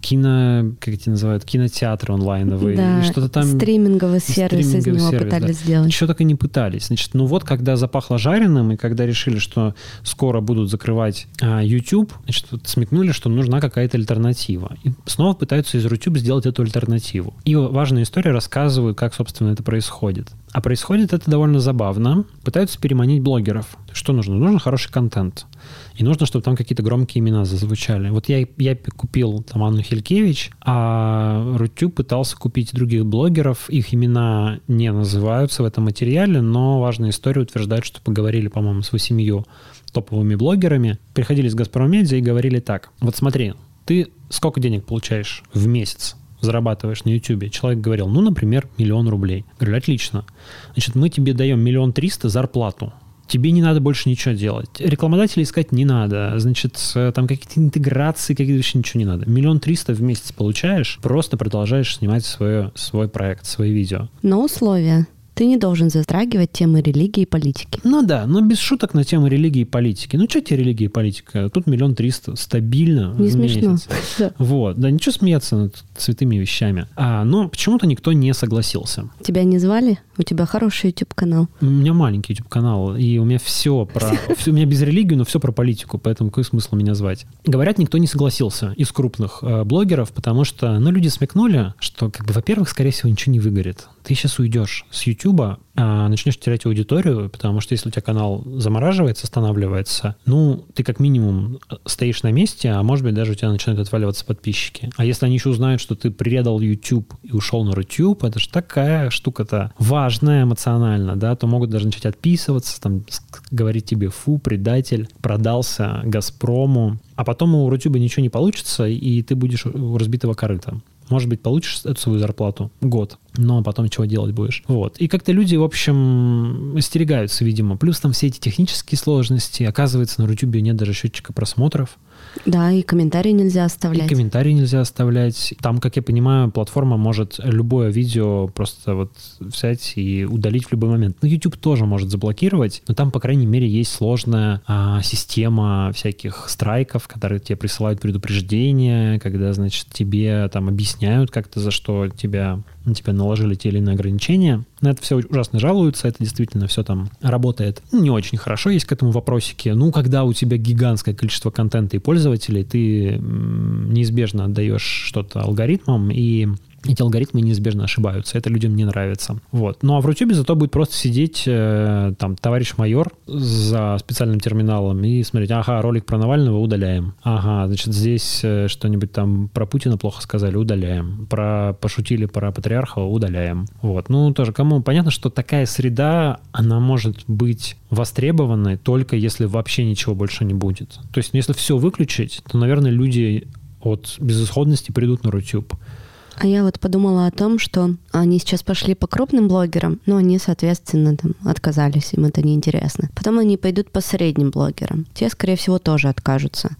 кино, как эти называют, кинотеатры онлайновые. Да, что-то там... стриминговый сервис стриминговый из него сервис, пытались да. сделать. Еще так и не пытались. Значит, ну вот, когда запахло жареным, и когда решили, что скоро будут закрывать а, YouTube, значит, вот смекнули, что нужна какая-то альтернатива. И снова пытаются из YouTube сделать эту альтернативу альтернативу. И важные истории рассказывают, как, собственно, это происходит. А происходит это довольно забавно. Пытаются переманить блогеров. Что нужно? Нужен хороший контент. И нужно, чтобы там какие-то громкие имена зазвучали. Вот я, я купил там Анну Хелькевич, а Рутю пытался купить других блогеров. Их имена не называются в этом материале, но важная история утверждает, что поговорили, по-моему, с восемью топовыми блогерами, приходили с Газпромедиа и говорили так. Вот смотри, ты сколько денег получаешь в месяц? Зарабатываешь на YouTube, человек говорил, ну, например, миллион рублей. Говорю, отлично. Значит, мы тебе даем миллион триста зарплату. Тебе не надо больше ничего делать. Рекламодателей искать не надо. Значит, там какие-то интеграции, какие-то вообще ничего не надо. Миллион триста в месяц получаешь, просто продолжаешь снимать свое, свой проект, свои видео. Но условия. Ты не должен затрагивать темы религии и политики. Ну да, но без шуток на тему религии и политики. Ну что тебе религия и политика? Тут миллион триста стабильно Не смешно. Да. Вот, да ничего смеяться над святыми вещами. А, но почему-то никто не согласился. Тебя не звали? У тебя хороший YouTube-канал. У меня маленький YouTube-канал, и у меня все про... У меня без религии, но все про политику, поэтому какой смысл меня звать? Говорят, никто не согласился из крупных э, блогеров, потому что, ну, люди смекнули, что, как бы, во-первых, скорее всего, ничего не выгорит. Ты сейчас уйдешь с YouTube, а, начнешь терять аудиторию, потому что если у тебя канал замораживается, останавливается, ну, ты как минимум стоишь на месте, а может быть даже у тебя начинают отваливаться подписчики. А если они еще узнают, что ты предал YouTube и ушел на YouTube, это же такая штука-то важная эмоционально, да, то могут даже начать отписываться, там, говорить тебе, фу, предатель, продался Газпрому, а потом у Рутюба ничего не получится, и ты будешь у разбитого корыта. Может быть, получишь эту свою зарплату год, но потом чего делать будешь. Вот. И как-то люди, в общем, остерегаются, видимо. Плюс там все эти технические сложности. Оказывается, на Рутюбе нет даже счетчика просмотров. Да, и комментарии нельзя оставлять. И комментарии нельзя оставлять. Там, как я понимаю, платформа может любое видео просто вот взять и удалить в любой момент. Ну, YouTube тоже может заблокировать, но там, по крайней мере, есть сложная а, система всяких страйков, которые тебе присылают предупреждения, когда, значит, тебе там объясняют как-то, за что тебя на тебя наложили те или иные ограничения. На это все ужасно жалуются, это действительно все там работает не очень хорошо, есть к этому вопросики. Ну, когда у тебя гигантское количество контента и пользователей, ты неизбежно отдаешь что-то алгоритмам, и эти алгоритмы неизбежно ошибаются. Это людям не нравится. Вот. Ну а в Рутюбе зато будет просто сидеть э, там товарищ майор за специальным терминалом и смотреть, ага, ролик про Навального удаляем. Ага, значит, здесь э, что-нибудь там про Путина плохо сказали, удаляем. Про пошутили про патриарха, удаляем. Вот. Ну, тоже кому понятно, что такая среда, она может быть востребованной только если вообще ничего больше не будет. То есть, если все выключить, то, наверное, люди от безысходности придут на Рутюб. А я вот подумала о том, что они сейчас пошли по крупным блогерам, но они, соответственно, там отказались, им это неинтересно. Потом они пойдут по средним блогерам. Те, скорее всего, тоже откажутся.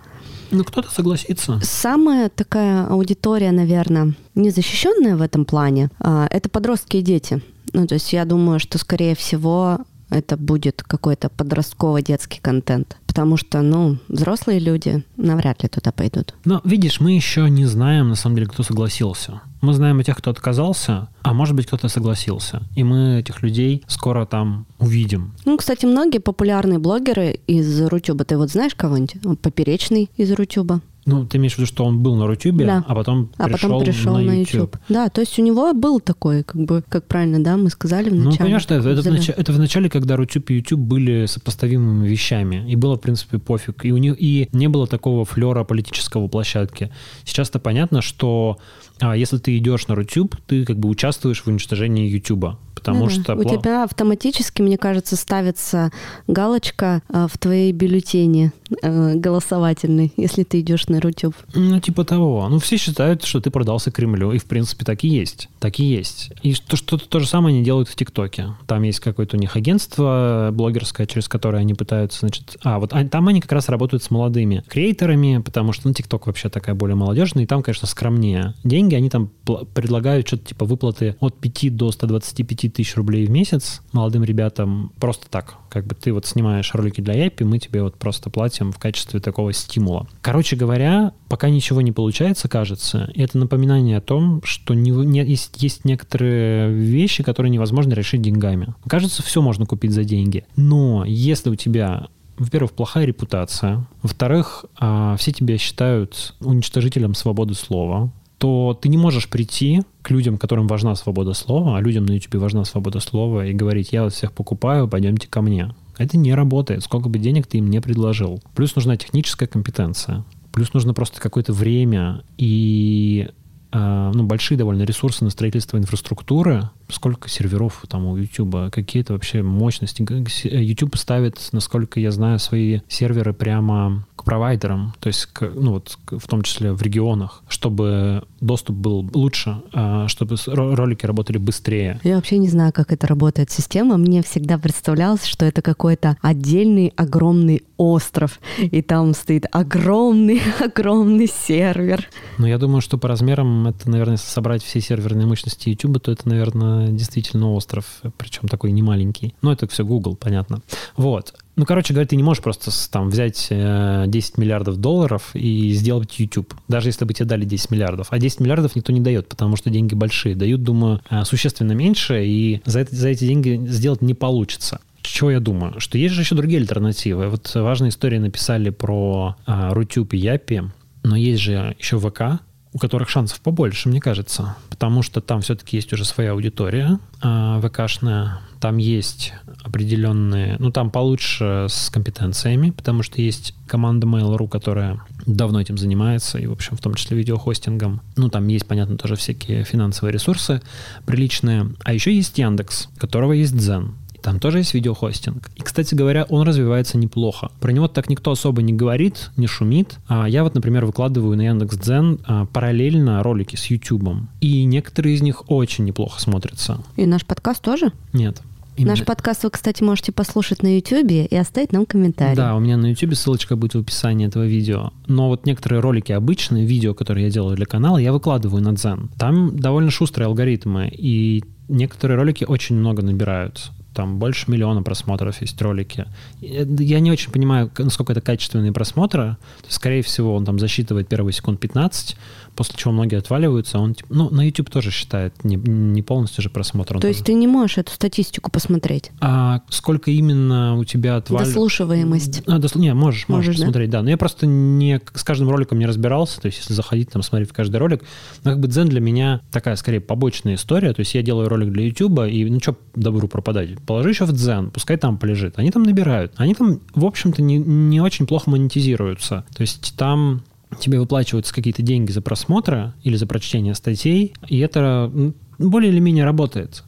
Ну, кто-то согласится. Самая такая аудитория, наверное, незащищенная в этом плане, а, это подростки и дети. Ну, то есть я думаю, что, скорее всего, это будет какой-то подростковый детский контент. Потому что, ну, взрослые люди навряд ли туда пойдут. Но, видишь, мы еще не знаем, на самом деле, кто согласился. Мы знаем о тех, кто отказался, а может быть, кто-то согласился. И мы этих людей скоро там увидим. Ну, кстати, многие популярные блогеры из Рутюба, ты вот знаешь кого-нибудь? Поперечный из Рутюба. Ну, ты имеешь в виду, что он был на Рутюбе, да. а потом а пришел, потом пришел на, на YouTube. YouTube. Да, то есть у него был такой, как бы, как правильно, да, мы сказали в начале. Ну, понимаешь, это, это, в нач... это в начале, когда Рутюб и YouTube были сопоставимыми вещами, и было, в принципе, пофиг. И, у них, и не было такого флера политического площадки. Сейчас-то понятно, что а если ты идешь на Рутюб, ты как бы участвуешь в уничтожении Ютуба потому да, что... У тебя автоматически, мне кажется, ставится галочка э, в твоей бюллетене э, голосовательной, если ты идешь на Рутюб. Ну, типа того. Ну, все считают, что ты продался Кремлю, и, в принципе, так и есть. Так и есть. И то, что то же самое они делают в ТикТоке. Там есть какое-то у них агентство блогерское, через которое они пытаются, значит... А, вот там они как раз работают с молодыми креаторами, потому что, ну, ТикТок вообще такая более молодежная, и там, конечно, скромнее. Деньги они там предлагают что-то типа выплаты от 5 до 125 тысяч рублей в месяц молодым ребятам просто так. Как бы ты вот снимаешь ролики для Япи, мы тебе вот просто платим в качестве такого стимула. Короче говоря, пока ничего не получается, кажется, это напоминание о том, что не, не, есть, есть некоторые вещи, которые невозможно решить деньгами. Кажется, все можно купить за деньги. Но если у тебя во-первых, плохая репутация. Во-вторых, а, все тебя считают уничтожителем свободы слова то ты не можешь прийти к людям, которым важна свобода слова, а людям на YouTube важна свобода слова, и говорить, я вас всех покупаю, пойдемте ко мне. Это не работает, сколько бы денег ты им не предложил. Плюс нужна техническая компетенция. Плюс нужно просто какое-то время и э, ну, большие довольно ресурсы на строительство инфраструктуры, сколько серверов там у YouTube, какие-то вообще мощности. YouTube ставит, насколько я знаю, свои серверы прямо к провайдерам, то есть к, ну вот в том числе в регионах, чтобы доступ был лучше, а, чтобы ролики работали быстрее. Я вообще не знаю, как это работает система. Мне всегда представлялось, что это какой-то отдельный огромный остров, и там стоит огромный огромный сервер. Ну я думаю, что по размерам это, наверное, если собрать все серверные мощности YouTube, то это, наверное, действительно остров, причем такой немаленький. Но это все Google, понятно. Вот. Ну, короче говоря, ты не можешь просто там взять 10 э, миллиардов долларов и сделать YouTube, даже если бы тебе дали 10 миллиардов. А 10 миллиардов никто не дает, потому что деньги большие. Дают, думаю, э, существенно меньше, и за, это, за эти деньги сделать не получится. Чего я думаю? Что есть же еще другие альтернативы. Вот важные истории написали про а, Рутюб и Япи, но есть же еще ВК, у которых шансов побольше, мне кажется, потому что там все-таки есть уже своя аудитория э, ВКшная, там есть определенные, ну там получше с компетенциями, потому что есть команда Mail.ru, которая давно этим занимается, и, в общем, в том числе видеохостингом. Ну, там есть, понятно, тоже всякие финансовые ресурсы приличные. А еще есть Яндекс, у которого есть Дзен. Там тоже есть видеохостинг. И, кстати говоря, он развивается неплохо. Про него так никто особо не говорит, не шумит. А я вот, например, выкладываю на Яндекс.Дзен а, параллельно ролики с Ютубом. И некоторые из них очень неплохо смотрятся. И наш подкаст тоже? Нет. Именно... Наш подкаст вы, кстати, можете послушать на YouTube и оставить нам комментарий. Да, у меня на YouTube ссылочка будет в описании этого видео. Но вот некоторые ролики обычные, видео, которые я делаю для канала, я выкладываю на Дзен. Там довольно шустрые алгоритмы, и некоторые ролики очень много набирают там больше миллиона просмотров есть ролики. Я не очень понимаю, насколько это качественные просмотры. Скорее всего, он там засчитывает первые секунд 15, после чего многие отваливаются. Он, ну, на YouTube тоже считает не, не полностью же просмотр. То есть ты не можешь эту статистику посмотреть? А сколько именно у тебя отваливается? Дослушиваемость. А, дос... Не, можешь, можешь, можешь посмотреть, да? да. Но я просто не, с каждым роликом не разбирался. То есть если заходить, там, смотреть в каждый ролик. Но как бы Дзен для меня такая, скорее, побочная история. То есть я делаю ролик для YouTube, и ну что добру пропадать? Положи еще в Дзен, пускай там полежит. Они там набирают. Они там, в общем-то, не, не очень плохо монетизируются. То есть там тебе выплачиваются какие-то деньги за просмотры или за прочтение статей, и это более или менее работает.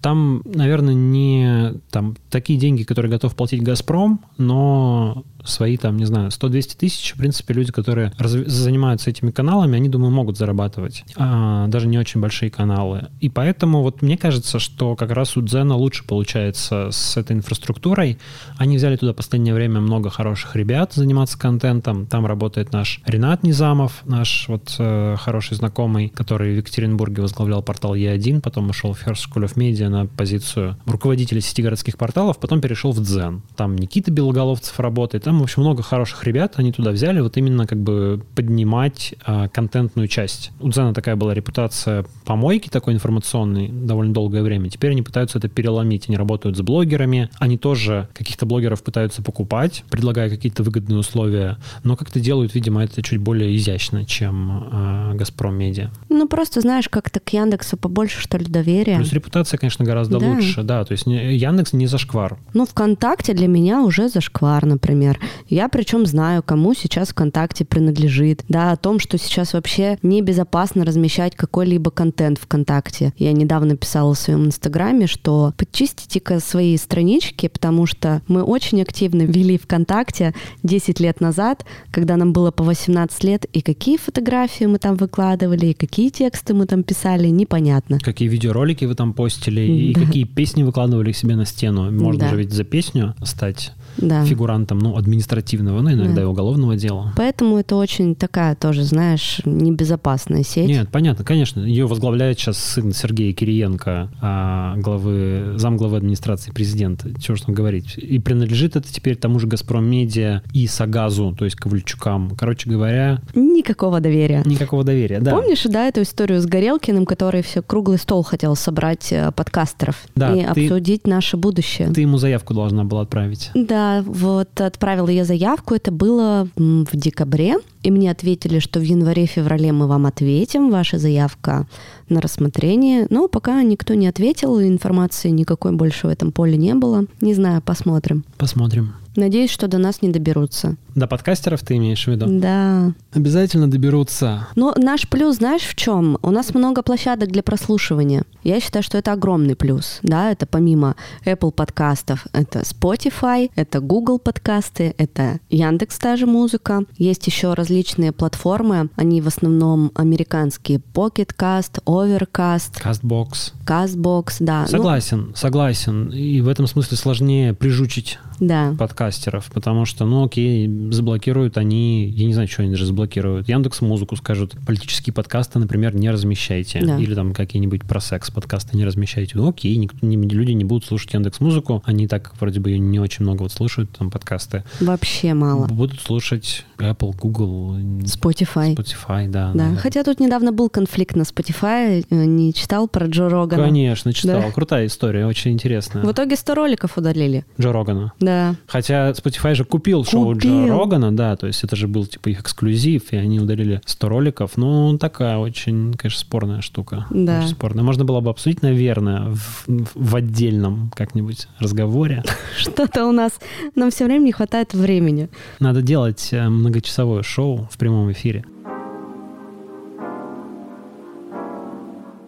Там, наверное, не там, такие деньги, которые готов платить «Газпром», но свои, там, не знаю, 100-200 тысяч, в принципе, люди, которые разв... занимаются этими каналами, они, думаю, могут зарабатывать. А, даже не очень большие каналы. И поэтому вот мне кажется, что как раз у Дзена лучше получается с этой инфраструктурой. Они взяли туда в последнее время много хороших ребят заниматься контентом. Там работает наш Ренат Низамов, наш вот э, хороший знакомый, который в Екатеринбурге возглавлял портал Е1, потом ушел в First School of Media на позицию руководителя сети городских порталов, потом перешел в Дзен. Там Никита Белоголовцев работает, там, в общем, много хороших ребят, они туда взяли вот именно как бы поднимать а, контентную часть. У Дзена такая была репутация помойки такой информационной довольно долгое время. Теперь они пытаются это переломить. Они работают с блогерами, они тоже каких-то блогеров пытаются покупать, предлагая какие-то выгодные условия, но как-то делают, видимо, это чуть более изящно, чем а, Газпром Медиа. Ну, просто знаешь, как-то к Яндексу побольше, что ли, доверия. Плюс репутация, конечно, гораздо да. лучше, да, то есть Яндекс не зашквар. Ну, ВКонтакте для меня уже зашквар, например. Я причем знаю, кому сейчас ВКонтакте принадлежит, да, о том, что сейчас вообще небезопасно размещать какой-либо контент ВКонтакте. Я недавно писала в своем инстаграме, что подчистите-ка свои странички, потому что мы очень активно вели ВКонтакте 10 лет назад, когда нам было по 18 лет, и какие фотографии мы там выкладывали, и какие тексты мы там писали, непонятно. Какие видеоролики вы там постили, и да. какие песни выкладывали к себе на стену. Можно да. же ведь за песню стать да. фигурантом, ну, административного, ну, иногда да. и уголовного дела. Поэтому это очень такая тоже, знаешь, небезопасная сеть. Нет, понятно, конечно. Ее возглавляет сейчас сын Сергея Кириенко, а, главы, замглавы администрации президента. Чего же там говорить. И принадлежит это теперь тому же «Газпром Медиа» и «Сагазу», то есть Ковальчукам. Короче говоря... Никакого доверия. Никакого доверия, да. Помнишь, да, эту историю с Горелкиным, который все круглый стол хотел собрать э, подкастеров да, и ты, обсудить наше будущее? Ты ему заявку должна была отправить. Да, вот отправила я заявку, это было в декабре, и мне ответили, что в январе-феврале мы вам ответим, ваша заявка на рассмотрение. Но пока никто не ответил, информации никакой больше в этом поле не было. Не знаю, посмотрим. Посмотрим. Надеюсь, что до нас не доберутся. До подкастеров ты имеешь в виду? Да. Обязательно доберутся. Но наш плюс, знаешь, в чем? У нас много площадок для прослушивания. Я считаю, что это огромный плюс. Да, это помимо Apple подкастов, это Spotify, это Google подкасты, это Яндекс та же музыка. Есть еще различные платформы. Они в основном американские. Pocket Cast, Overcast. Castbox. Castbox, да. Ну согласен, ну, согласен. И в этом смысле сложнее прижучить да. подкастеров, потому что, ну окей, заблокируют они, я не знаю, что они даже заблокируют. Яндекс Музыку скажут, политические подкасты, например, не размещайте. Да. Или там какие-нибудь про секс подкасты не размещайте. Ну окей, никто, не, люди не будут слушать Яндекс Музыку, они так вроде бы не очень много вот слушают там подкасты. Вообще мало. Будут слушать Apple, Google, Spotify. Spotify, да. Да, хотя тут недавно был конфликт на Spotify, э, не читал про Джо Рогана? Конечно, читал. Да? Крутая история, очень интересная. В итоге 100 роликов удалили. Джо Рогана. Да. Хотя Spotify же купил, купил. шоу Джо Рогана, да, то есть это же был типа их эксклюзив, и они удалили 100 роликов. Ну, такая очень, конечно, спорная штука. Да. Очень спорная. Можно было бы обсудить, наверное, в, в отдельном как-нибудь разговоре. Что-то у нас, нам все время не хватает времени. Надо делать э, многочасовое шоу в прямом эфире.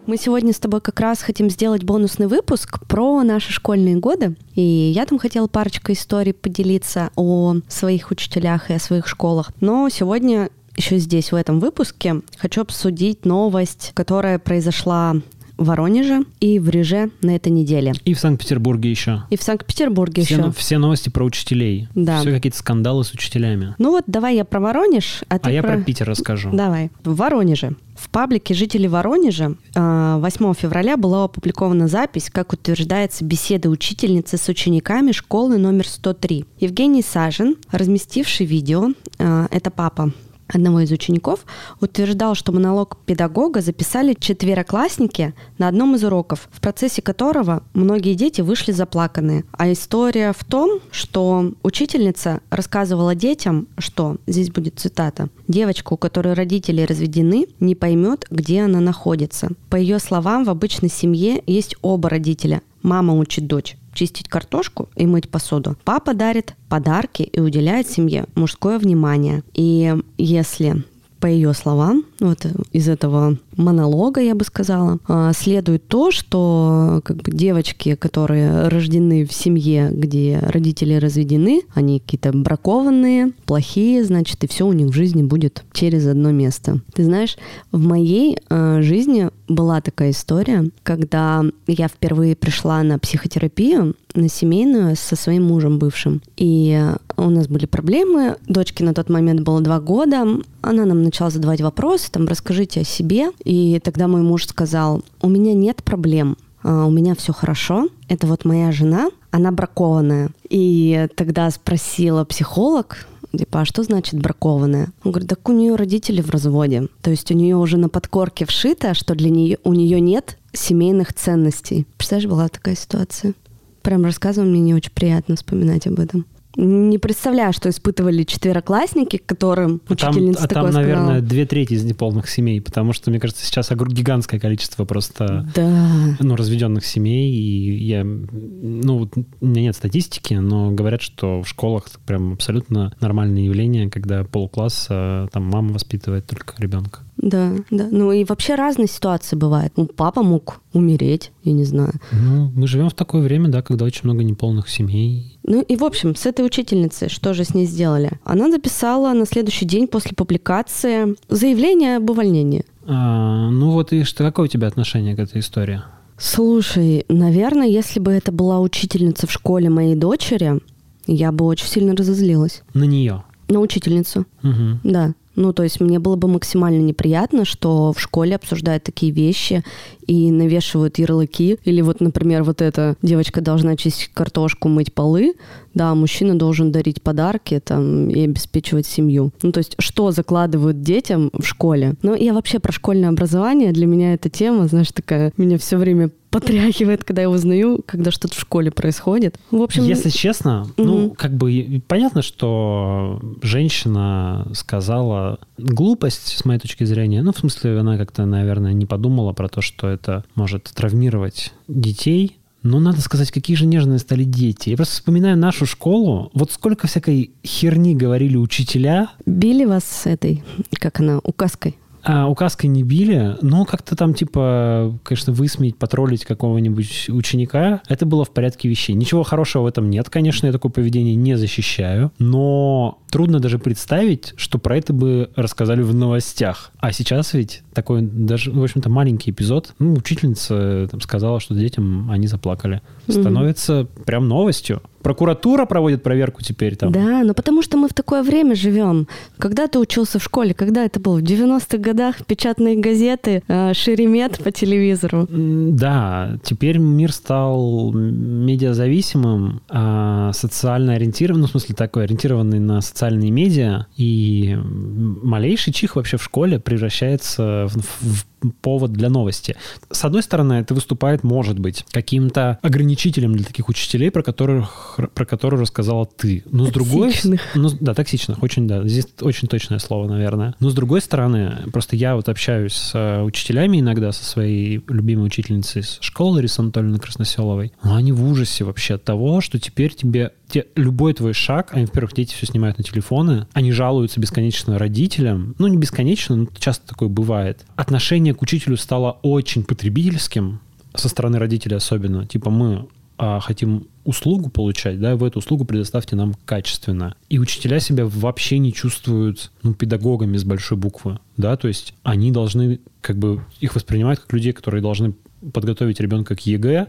Мы сегодня с тобой как раз хотим сделать бонусный выпуск про наши школьные годы. И я там хотела парочку историй поделиться о своих учителях и о своих школах. Но сегодня еще здесь, в этом выпуске, хочу обсудить новость, которая произошла в Воронеже и в Реже на этой неделе. И в Санкт-Петербурге еще. И в Санкт-Петербурге все, еще. Все новости про учителей. Да. Все какие-то скандалы с учителями. Ну вот, давай я про Воронеж, а ты А я про... про Питер расскажу. Давай. В Воронеже. В паблике жителей Воронежа 8 февраля была опубликована запись, как утверждается, беседы учительницы с учениками школы номер 103. Евгений Сажин, разместивший видео, а, это папа одного из учеников, утверждал, что монолог педагога записали четвероклассники на одном из уроков, в процессе которого многие дети вышли заплаканные. А история в том, что учительница рассказывала детям, что, здесь будет цитата, «Девочка, у которой родители разведены, не поймет, где она находится. По ее словам, в обычной семье есть оба родителя. Мама учит дочь, чистить картошку и мыть посуду. Папа дарит подарки и уделяет семье мужское внимание. И если по ее словам, вот из этого монолога, я бы сказала, а, следует то, что как бы девочки, которые рождены в семье, где родители разведены, они какие-то бракованные, плохие, значит, и все у них в жизни будет через одно место. Ты знаешь, в моей э, жизни была такая история, когда я впервые пришла на психотерапию, на семейную со своим мужем бывшим. И у нас были проблемы. Дочке на тот момент было два года. Она нам начала задавать вопросы, там, расскажите о себе. И тогда мой муж сказал, у меня нет проблем, а, у меня все хорошо. Это вот моя жена, она бракованная. И тогда спросила психолог, типа, а что значит бракованная? Он говорит, так у нее родители в разводе. То есть у нее уже на подкорке вшито, что для нее у нее нет семейных ценностей. Представляешь, была такая ситуация. Прям рассказываю, мне не очень приятно вспоминать об этом. Не представляю, что испытывали четвероклассники, которым учительница а там, а такое там, наверное, сказала. две трети из неполных семей, потому что, мне кажется, сейчас гигантское количество просто Да. ну, разведенных семей. И я, ну, у меня нет статистики, но говорят, что в школах прям абсолютно нормальное явление, когда полкласса там мама воспитывает только ребенка. Да, да. Ну и вообще разные ситуации бывают. Ну, папа мог умереть, я не знаю. Ну, мы живем в такое время, да, когда очень много неполных семей. Ну и в общем, с этой учительницей что же с ней сделали? Она записала на следующий день после публикации заявление об увольнении. А, ну вот и что, какое у тебя отношение к этой истории? Слушай, наверное, если бы это была учительница в школе моей дочери, я бы очень сильно разозлилась. На нее. На учительницу, Угу. да. Ну, то есть мне было бы максимально неприятно, что в школе обсуждают такие вещи и навешивают ярлыки. Или вот, например, вот эта девочка должна чистить картошку, мыть полы, да, мужчина должен дарить подарки там, и обеспечивать семью. Ну, то есть что закладывают детям в школе? Ну, я вообще про школьное образование, для меня эта тема, знаешь, такая, меня все время потряхивает, когда я узнаю, когда что-то в школе происходит. В общем, Если честно, ну, Мгм. как бы понятно, что женщина сказала глупость, с моей точки зрения. Ну, в смысле, она как-то, наверное, не подумала про то, что это может травмировать детей. Но надо сказать, какие же нежные стали дети. Я просто вспоминаю нашу школу. Вот сколько всякой херни говорили учителя. били вас с этой, как она, указкой? А указкой не били, но как-то там, типа, конечно, высмеять, потроллить какого-нибудь ученика, это было в порядке вещей. Ничего хорошего в этом нет, конечно, я такое поведение не защищаю, но трудно даже представить, что про это бы рассказали в новостях. А сейчас ведь такой даже, в общем-то, маленький эпизод. Ну, учительница там сказала, что детям они заплакали. Становится прям новостью. Прокуратура проводит проверку теперь там. Да, но потому что мы в такое время живем. Когда ты учился в школе? Когда это было? В 90-х годах печатные газеты, э, шеремет по телевизору. Да, теперь мир стал медиазависимым, а социально ориентированным, ну, в смысле такой, ориентированный на социальные медиа, и малейший чих вообще в школе превращается в, в повод для новости. С одной стороны, это выступает, может быть, каким-то ограничителем для таких учителей, про которых про которую рассказала ты. Но с другой... Ну, да, токсичных, очень, да. Здесь очень точное слово, наверное. Но с другой стороны, просто я вот общаюсь с э, учителями иногда, со своей любимой учительницей из школы Ларисы Анатольевны Красноселовой. Но они в ужасе вообще от того, что теперь тебе те, любой твой шаг, они, во-первых, дети все снимают на телефоны, они жалуются бесконечно родителям, ну, не бесконечно, но часто такое бывает. Отношение к учителю стало очень потребительским, со стороны родителей особенно. Типа мы а, хотим услугу получать, да, вы эту услугу предоставьте нам качественно. И учителя себя вообще не чувствуют, ну, педагогами с большой буквы, да, то есть они должны, как бы, их воспринимать как людей, которые должны подготовить ребенка к ЕГЭ,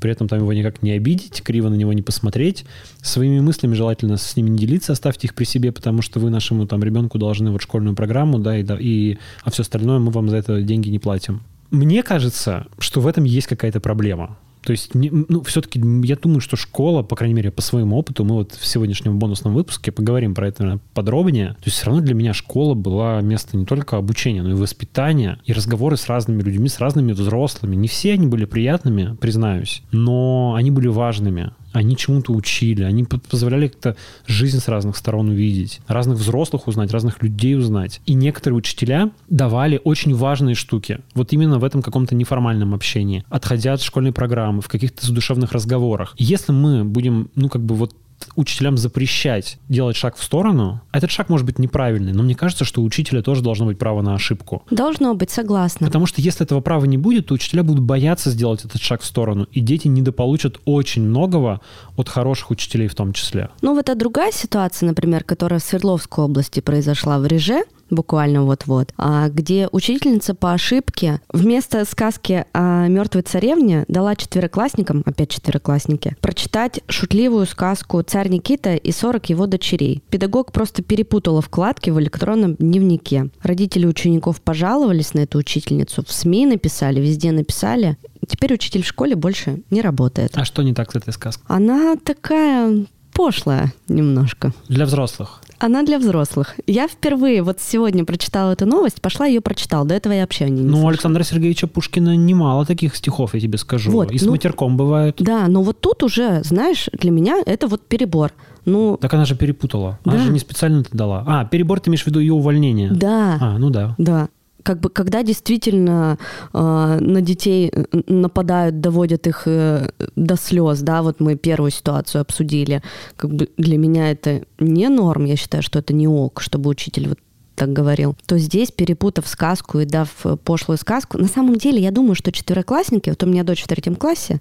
при этом там его никак не обидеть, криво на него не посмотреть. Своими мыслями желательно с ними не делиться, оставьте их при себе, потому что вы нашему там ребенку должны вот школьную программу, да, и, и а все остальное мы вам за это деньги не платим. Мне кажется, что в этом есть какая-то проблема. То есть, ну, все-таки я думаю, что школа, по крайней мере, по своему опыту, мы вот в сегодняшнем бонусном выпуске поговорим про это подробнее. То есть, все равно для меня школа была место не только обучения, но и воспитания, и разговоры с разными людьми, с разными взрослыми. Не все они были приятными, признаюсь, но они были важными они чему-то учили, они позволяли как-то жизнь с разных сторон увидеть, разных взрослых узнать, разных людей узнать. И некоторые учителя давали очень важные штуки, вот именно в этом каком-то неформальном общении, отходя от школьной программы, в каких-то задушевных разговорах. Если мы будем, ну, как бы вот учителям запрещать делать шаг в сторону, этот шаг может быть неправильный, но мне кажется, что у учителя тоже должно быть право на ошибку. Должно быть, согласна. Потому что если этого права не будет, то учителя будут бояться сделать этот шаг в сторону, и дети недополучат очень многого от хороших учителей в том числе. Ну, вот это другая ситуация, например, которая в Свердловской области произошла в Реже, буквально вот-вот, а, где учительница по ошибке вместо сказки о мертвой царевне дала четвероклассникам, опять четвероклассники, прочитать шутливую сказку «Царь Никита и 40 его дочерей». Педагог просто перепутала вкладки в электронном дневнике. Родители учеников пожаловались на эту учительницу, в СМИ написали, везде написали. Теперь учитель в школе больше не работает. А что не так с этой сказкой? Она такая пошлая немножко. Для взрослых? Она для взрослых. Я впервые вот сегодня прочитала эту новость, пошла ее прочитала. До этого я вообще не Ну, у Александра Сергеевича Пушкина немало таких стихов, я тебе скажу. Вот, и с ну, матерком бывают. Да, но вот тут уже, знаешь, для меня это вот перебор. Ну, так она же перепутала. Она да. же не специально это дала. А, перебор ты имеешь в виду ее увольнение? Да. А, ну да. Да как бы когда действительно э, на детей э, нападают, доводят их э, до слез, да, вот мы первую ситуацию обсудили, как бы для меня это не норм, я считаю, что это не ок, чтобы учитель вот так говорил, то здесь, перепутав сказку и дав пошлую сказку, на самом деле я думаю, что четвероклассники, вот у меня дочь в третьем классе,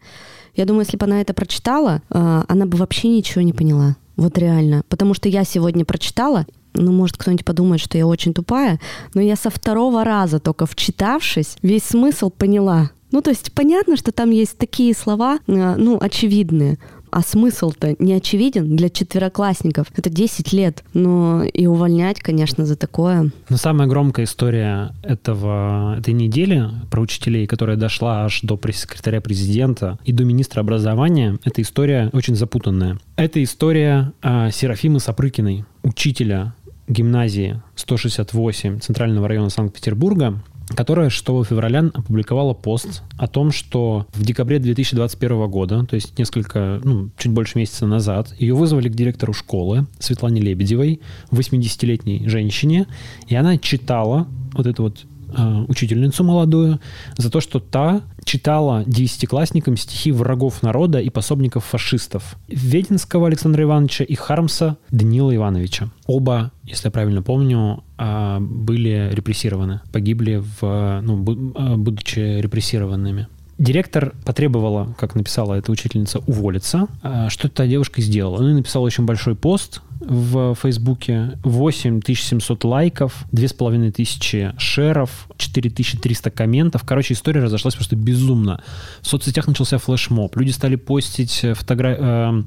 я думаю, если бы она это прочитала, э, она бы вообще ничего не поняла. Вот реально. Потому что я сегодня прочитала, ну, может, кто-нибудь подумает, что я очень тупая, но я со второго раза только вчитавшись, весь смысл поняла. Ну, то есть понятно, что там есть такие слова, э, ну, очевидные, а смысл-то не очевиден для четвероклассников. Это 10 лет. Но и увольнять, конечно, за такое. Но самая громкая история этого, этой недели про учителей, которая дошла аж до пресс-секретаря президента и до министра образования, эта история очень запутанная. Это история э, Серафимы Сапрыкиной, учителя гимназии 168 Центрального района Санкт-Петербурга, которая 6 февраля опубликовала пост о том, что в декабре 2021 года, то есть несколько, ну, чуть больше месяца назад, ее вызвали к директору школы Светлане Лебедевой, 80-летней женщине, и она читала вот эту вот э, учительницу молодую за то, что та читала десятиклассникам стихи врагов народа и пособников фашистов Веденского Александра Ивановича и Хармса Данила Ивановича. Оба, если я правильно помню, э, были репрессированы, погибли, в, ну, э, будучи репрессированными. Директор потребовала, как написала эта учительница, уволиться. Э, что эта девушка сделала? Она написала очень большой пост, в Фейсбуке, 8700 лайков, 2500 шеров, 4300 комментов. Короче, история разошлась просто безумно. В соцсетях начался флешмоб. Люди стали постить фотогра... э,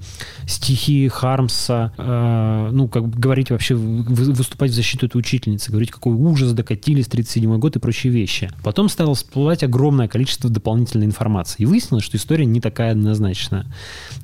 стихи Хармса, э, ну, как говорить вообще, выступать в защиту этой учительницы, говорить, какой ужас, докатились, 37 год и прочие вещи. Потом стало всплывать огромное количество дополнительной информации. И выяснилось, что история не такая однозначная.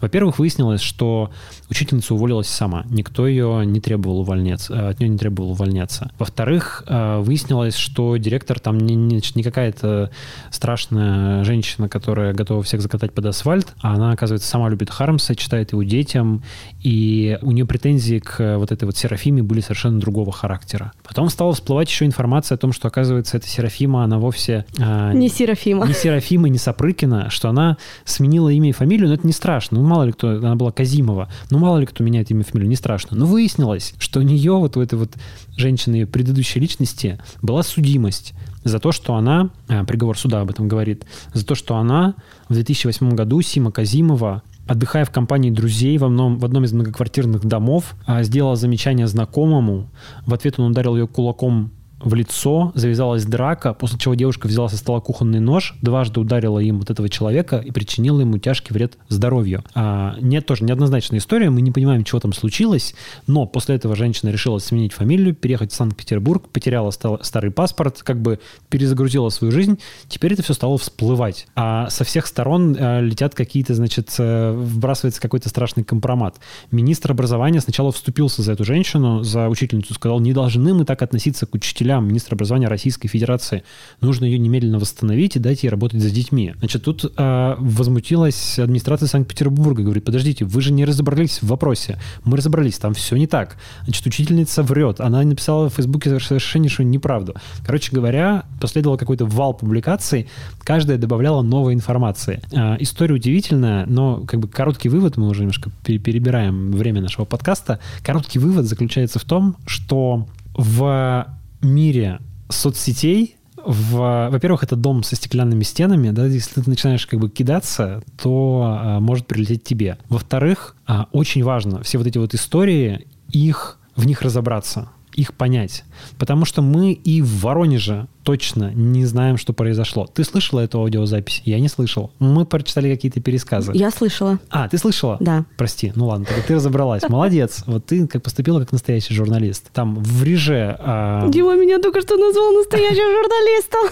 Во-первых, выяснилось, что учительница уволилась сама. Никто никто ее не требовал увольняться, от нее не требовал увольняться. Во-вторых, выяснилось, что директор там не, не, не какая-то страшная женщина, которая готова всех закатать под асфальт, а она, оказывается, сама любит Хармса, читает его детям, и у нее претензии к вот этой вот Серафиме были совершенно другого характера. Потом стала всплывать еще информация о том, что, оказывается, эта Серафима, она вовсе... Э, не Серафима. Не Серафима, не Сапрыкина, что она сменила имя и фамилию, но это не страшно. Ну, мало ли кто... Она была Казимова. Ну, мало ли кто меняет имя и фамилию, не страшно. Но выяснилось, что у нее, вот у этой вот женщины предыдущей личности, была судимость за то, что она, а, приговор суда об этом говорит, за то, что она в 2008 году, Сима Казимова, отдыхая в компании друзей в одном, в одном из многоквартирных домов, а, сделала замечание знакомому. В ответ он ударил ее кулаком в лицо, завязалась драка, после чего девушка взяла со стола кухонный нож, дважды ударила им вот этого человека и причинила ему тяжкий вред здоровью. А, нет, тоже неоднозначная история, мы не понимаем, чего там случилось, но после этого женщина решила сменить фамилию, переехать в Санкт-Петербург, потеряла старый паспорт, как бы перезагрузила свою жизнь, теперь это все стало всплывать. А со всех сторон а, летят какие-то, значит, э, вбрасывается какой-то страшный компромат. Министр образования сначала вступился за эту женщину, за учительницу, сказал, не должны мы так относиться к учителям, учителям, министра образования Российской Федерации. Нужно ее немедленно восстановить и дать ей работать за детьми. Значит, тут э, возмутилась администрация Санкт-Петербурга. Говорит, подождите, вы же не разобрались в вопросе. Мы разобрались, там все не так. Значит, учительница врет. Она написала в Фейсбуке совершеннейшую неправду. Короче говоря, последовал какой-то вал публикаций. Каждая добавляла новой информации. Э, история удивительная, но как бы короткий вывод, мы уже немножко перебираем время нашего подкаста. Короткий вывод заключается в том, что в мире соцсетей в, во-первых, это дом со стеклянными стенами, да, если ты начинаешь как бы кидаться, то а, может прилететь тебе. Во-вторых, а, очень важно все вот эти вот истории, их в них разобраться их понять. Потому что мы и в Воронеже точно не знаем, что произошло. Ты слышала эту аудиозапись? Я не слышал. Мы прочитали какие-то пересказы. Я слышала. А, ты слышала? Да. Прости, ну ладно, тогда ты разобралась. Молодец. Вот ты как поступила как настоящий журналист. Там в реже... А... Дима меня только что назвал настоящим журналистом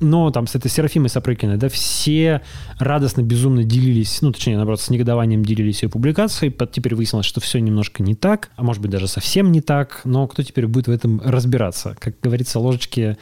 но там с этой Серафимой Сапрыкиной, да, все радостно, безумно делились, ну, точнее, наоборот, с негодованием делились ее публикацией. Теперь выяснилось, что все немножко не так, а может быть даже совсем не так, но кто теперь будет в этом разбираться? Как говорится, ложечки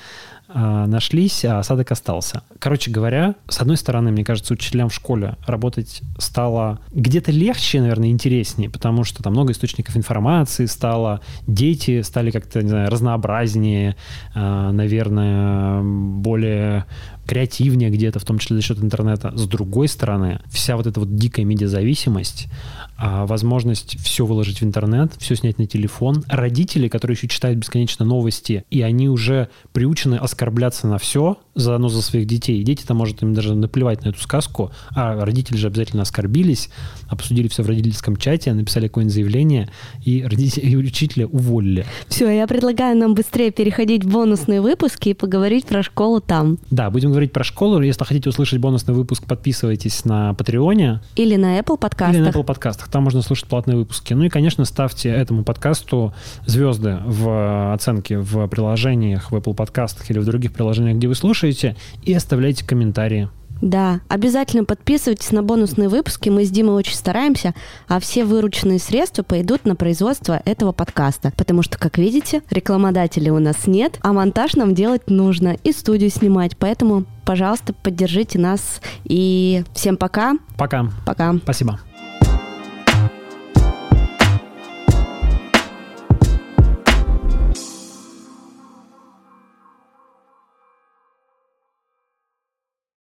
нашлись, а осадок остался. Короче говоря, с одной стороны, мне кажется, учителям в школе работать стало где-то легче, наверное, интереснее, потому что там много источников информации стало, дети стали как-то, не знаю, разнообразнее, а, наверное, более креативнее где-то, в том числе за счет интернета. С другой стороны, вся вот эта вот дикая медиазависимость, а, возможность все выложить в интернет, все снять на телефон. Родители, которые еще читают бесконечно новости, и они уже приучены оскорбляться на все, заодно за своих детей. Дети-то, может, им даже наплевать на эту сказку, а родители же обязательно оскорбились, обсудили все в родительском чате, написали какое-нибудь заявление, и родители и учителя уволили. Все, я предлагаю нам быстрее переходить в бонусные выпуски и поговорить про школу там. Да, будем говорить про школу. Если хотите услышать бонусный выпуск, подписывайтесь на Патреоне. Или на Apple подкастах. Или на Apple подкастах. Там можно слушать платные выпуски. Ну и, конечно, ставьте этому подкасту звезды в оценке в приложениях, в Apple подкастах или в других приложениях, где вы слушаете слушаете, и оставляйте комментарии. Да, обязательно подписывайтесь на бонусные выпуски, мы с Димой очень стараемся, а все вырученные средства пойдут на производство этого подкаста, потому что, как видите, рекламодателей у нас нет, а монтаж нам делать нужно и студию снимать, поэтому, пожалуйста, поддержите нас и всем пока. Пока. Пока. Спасибо.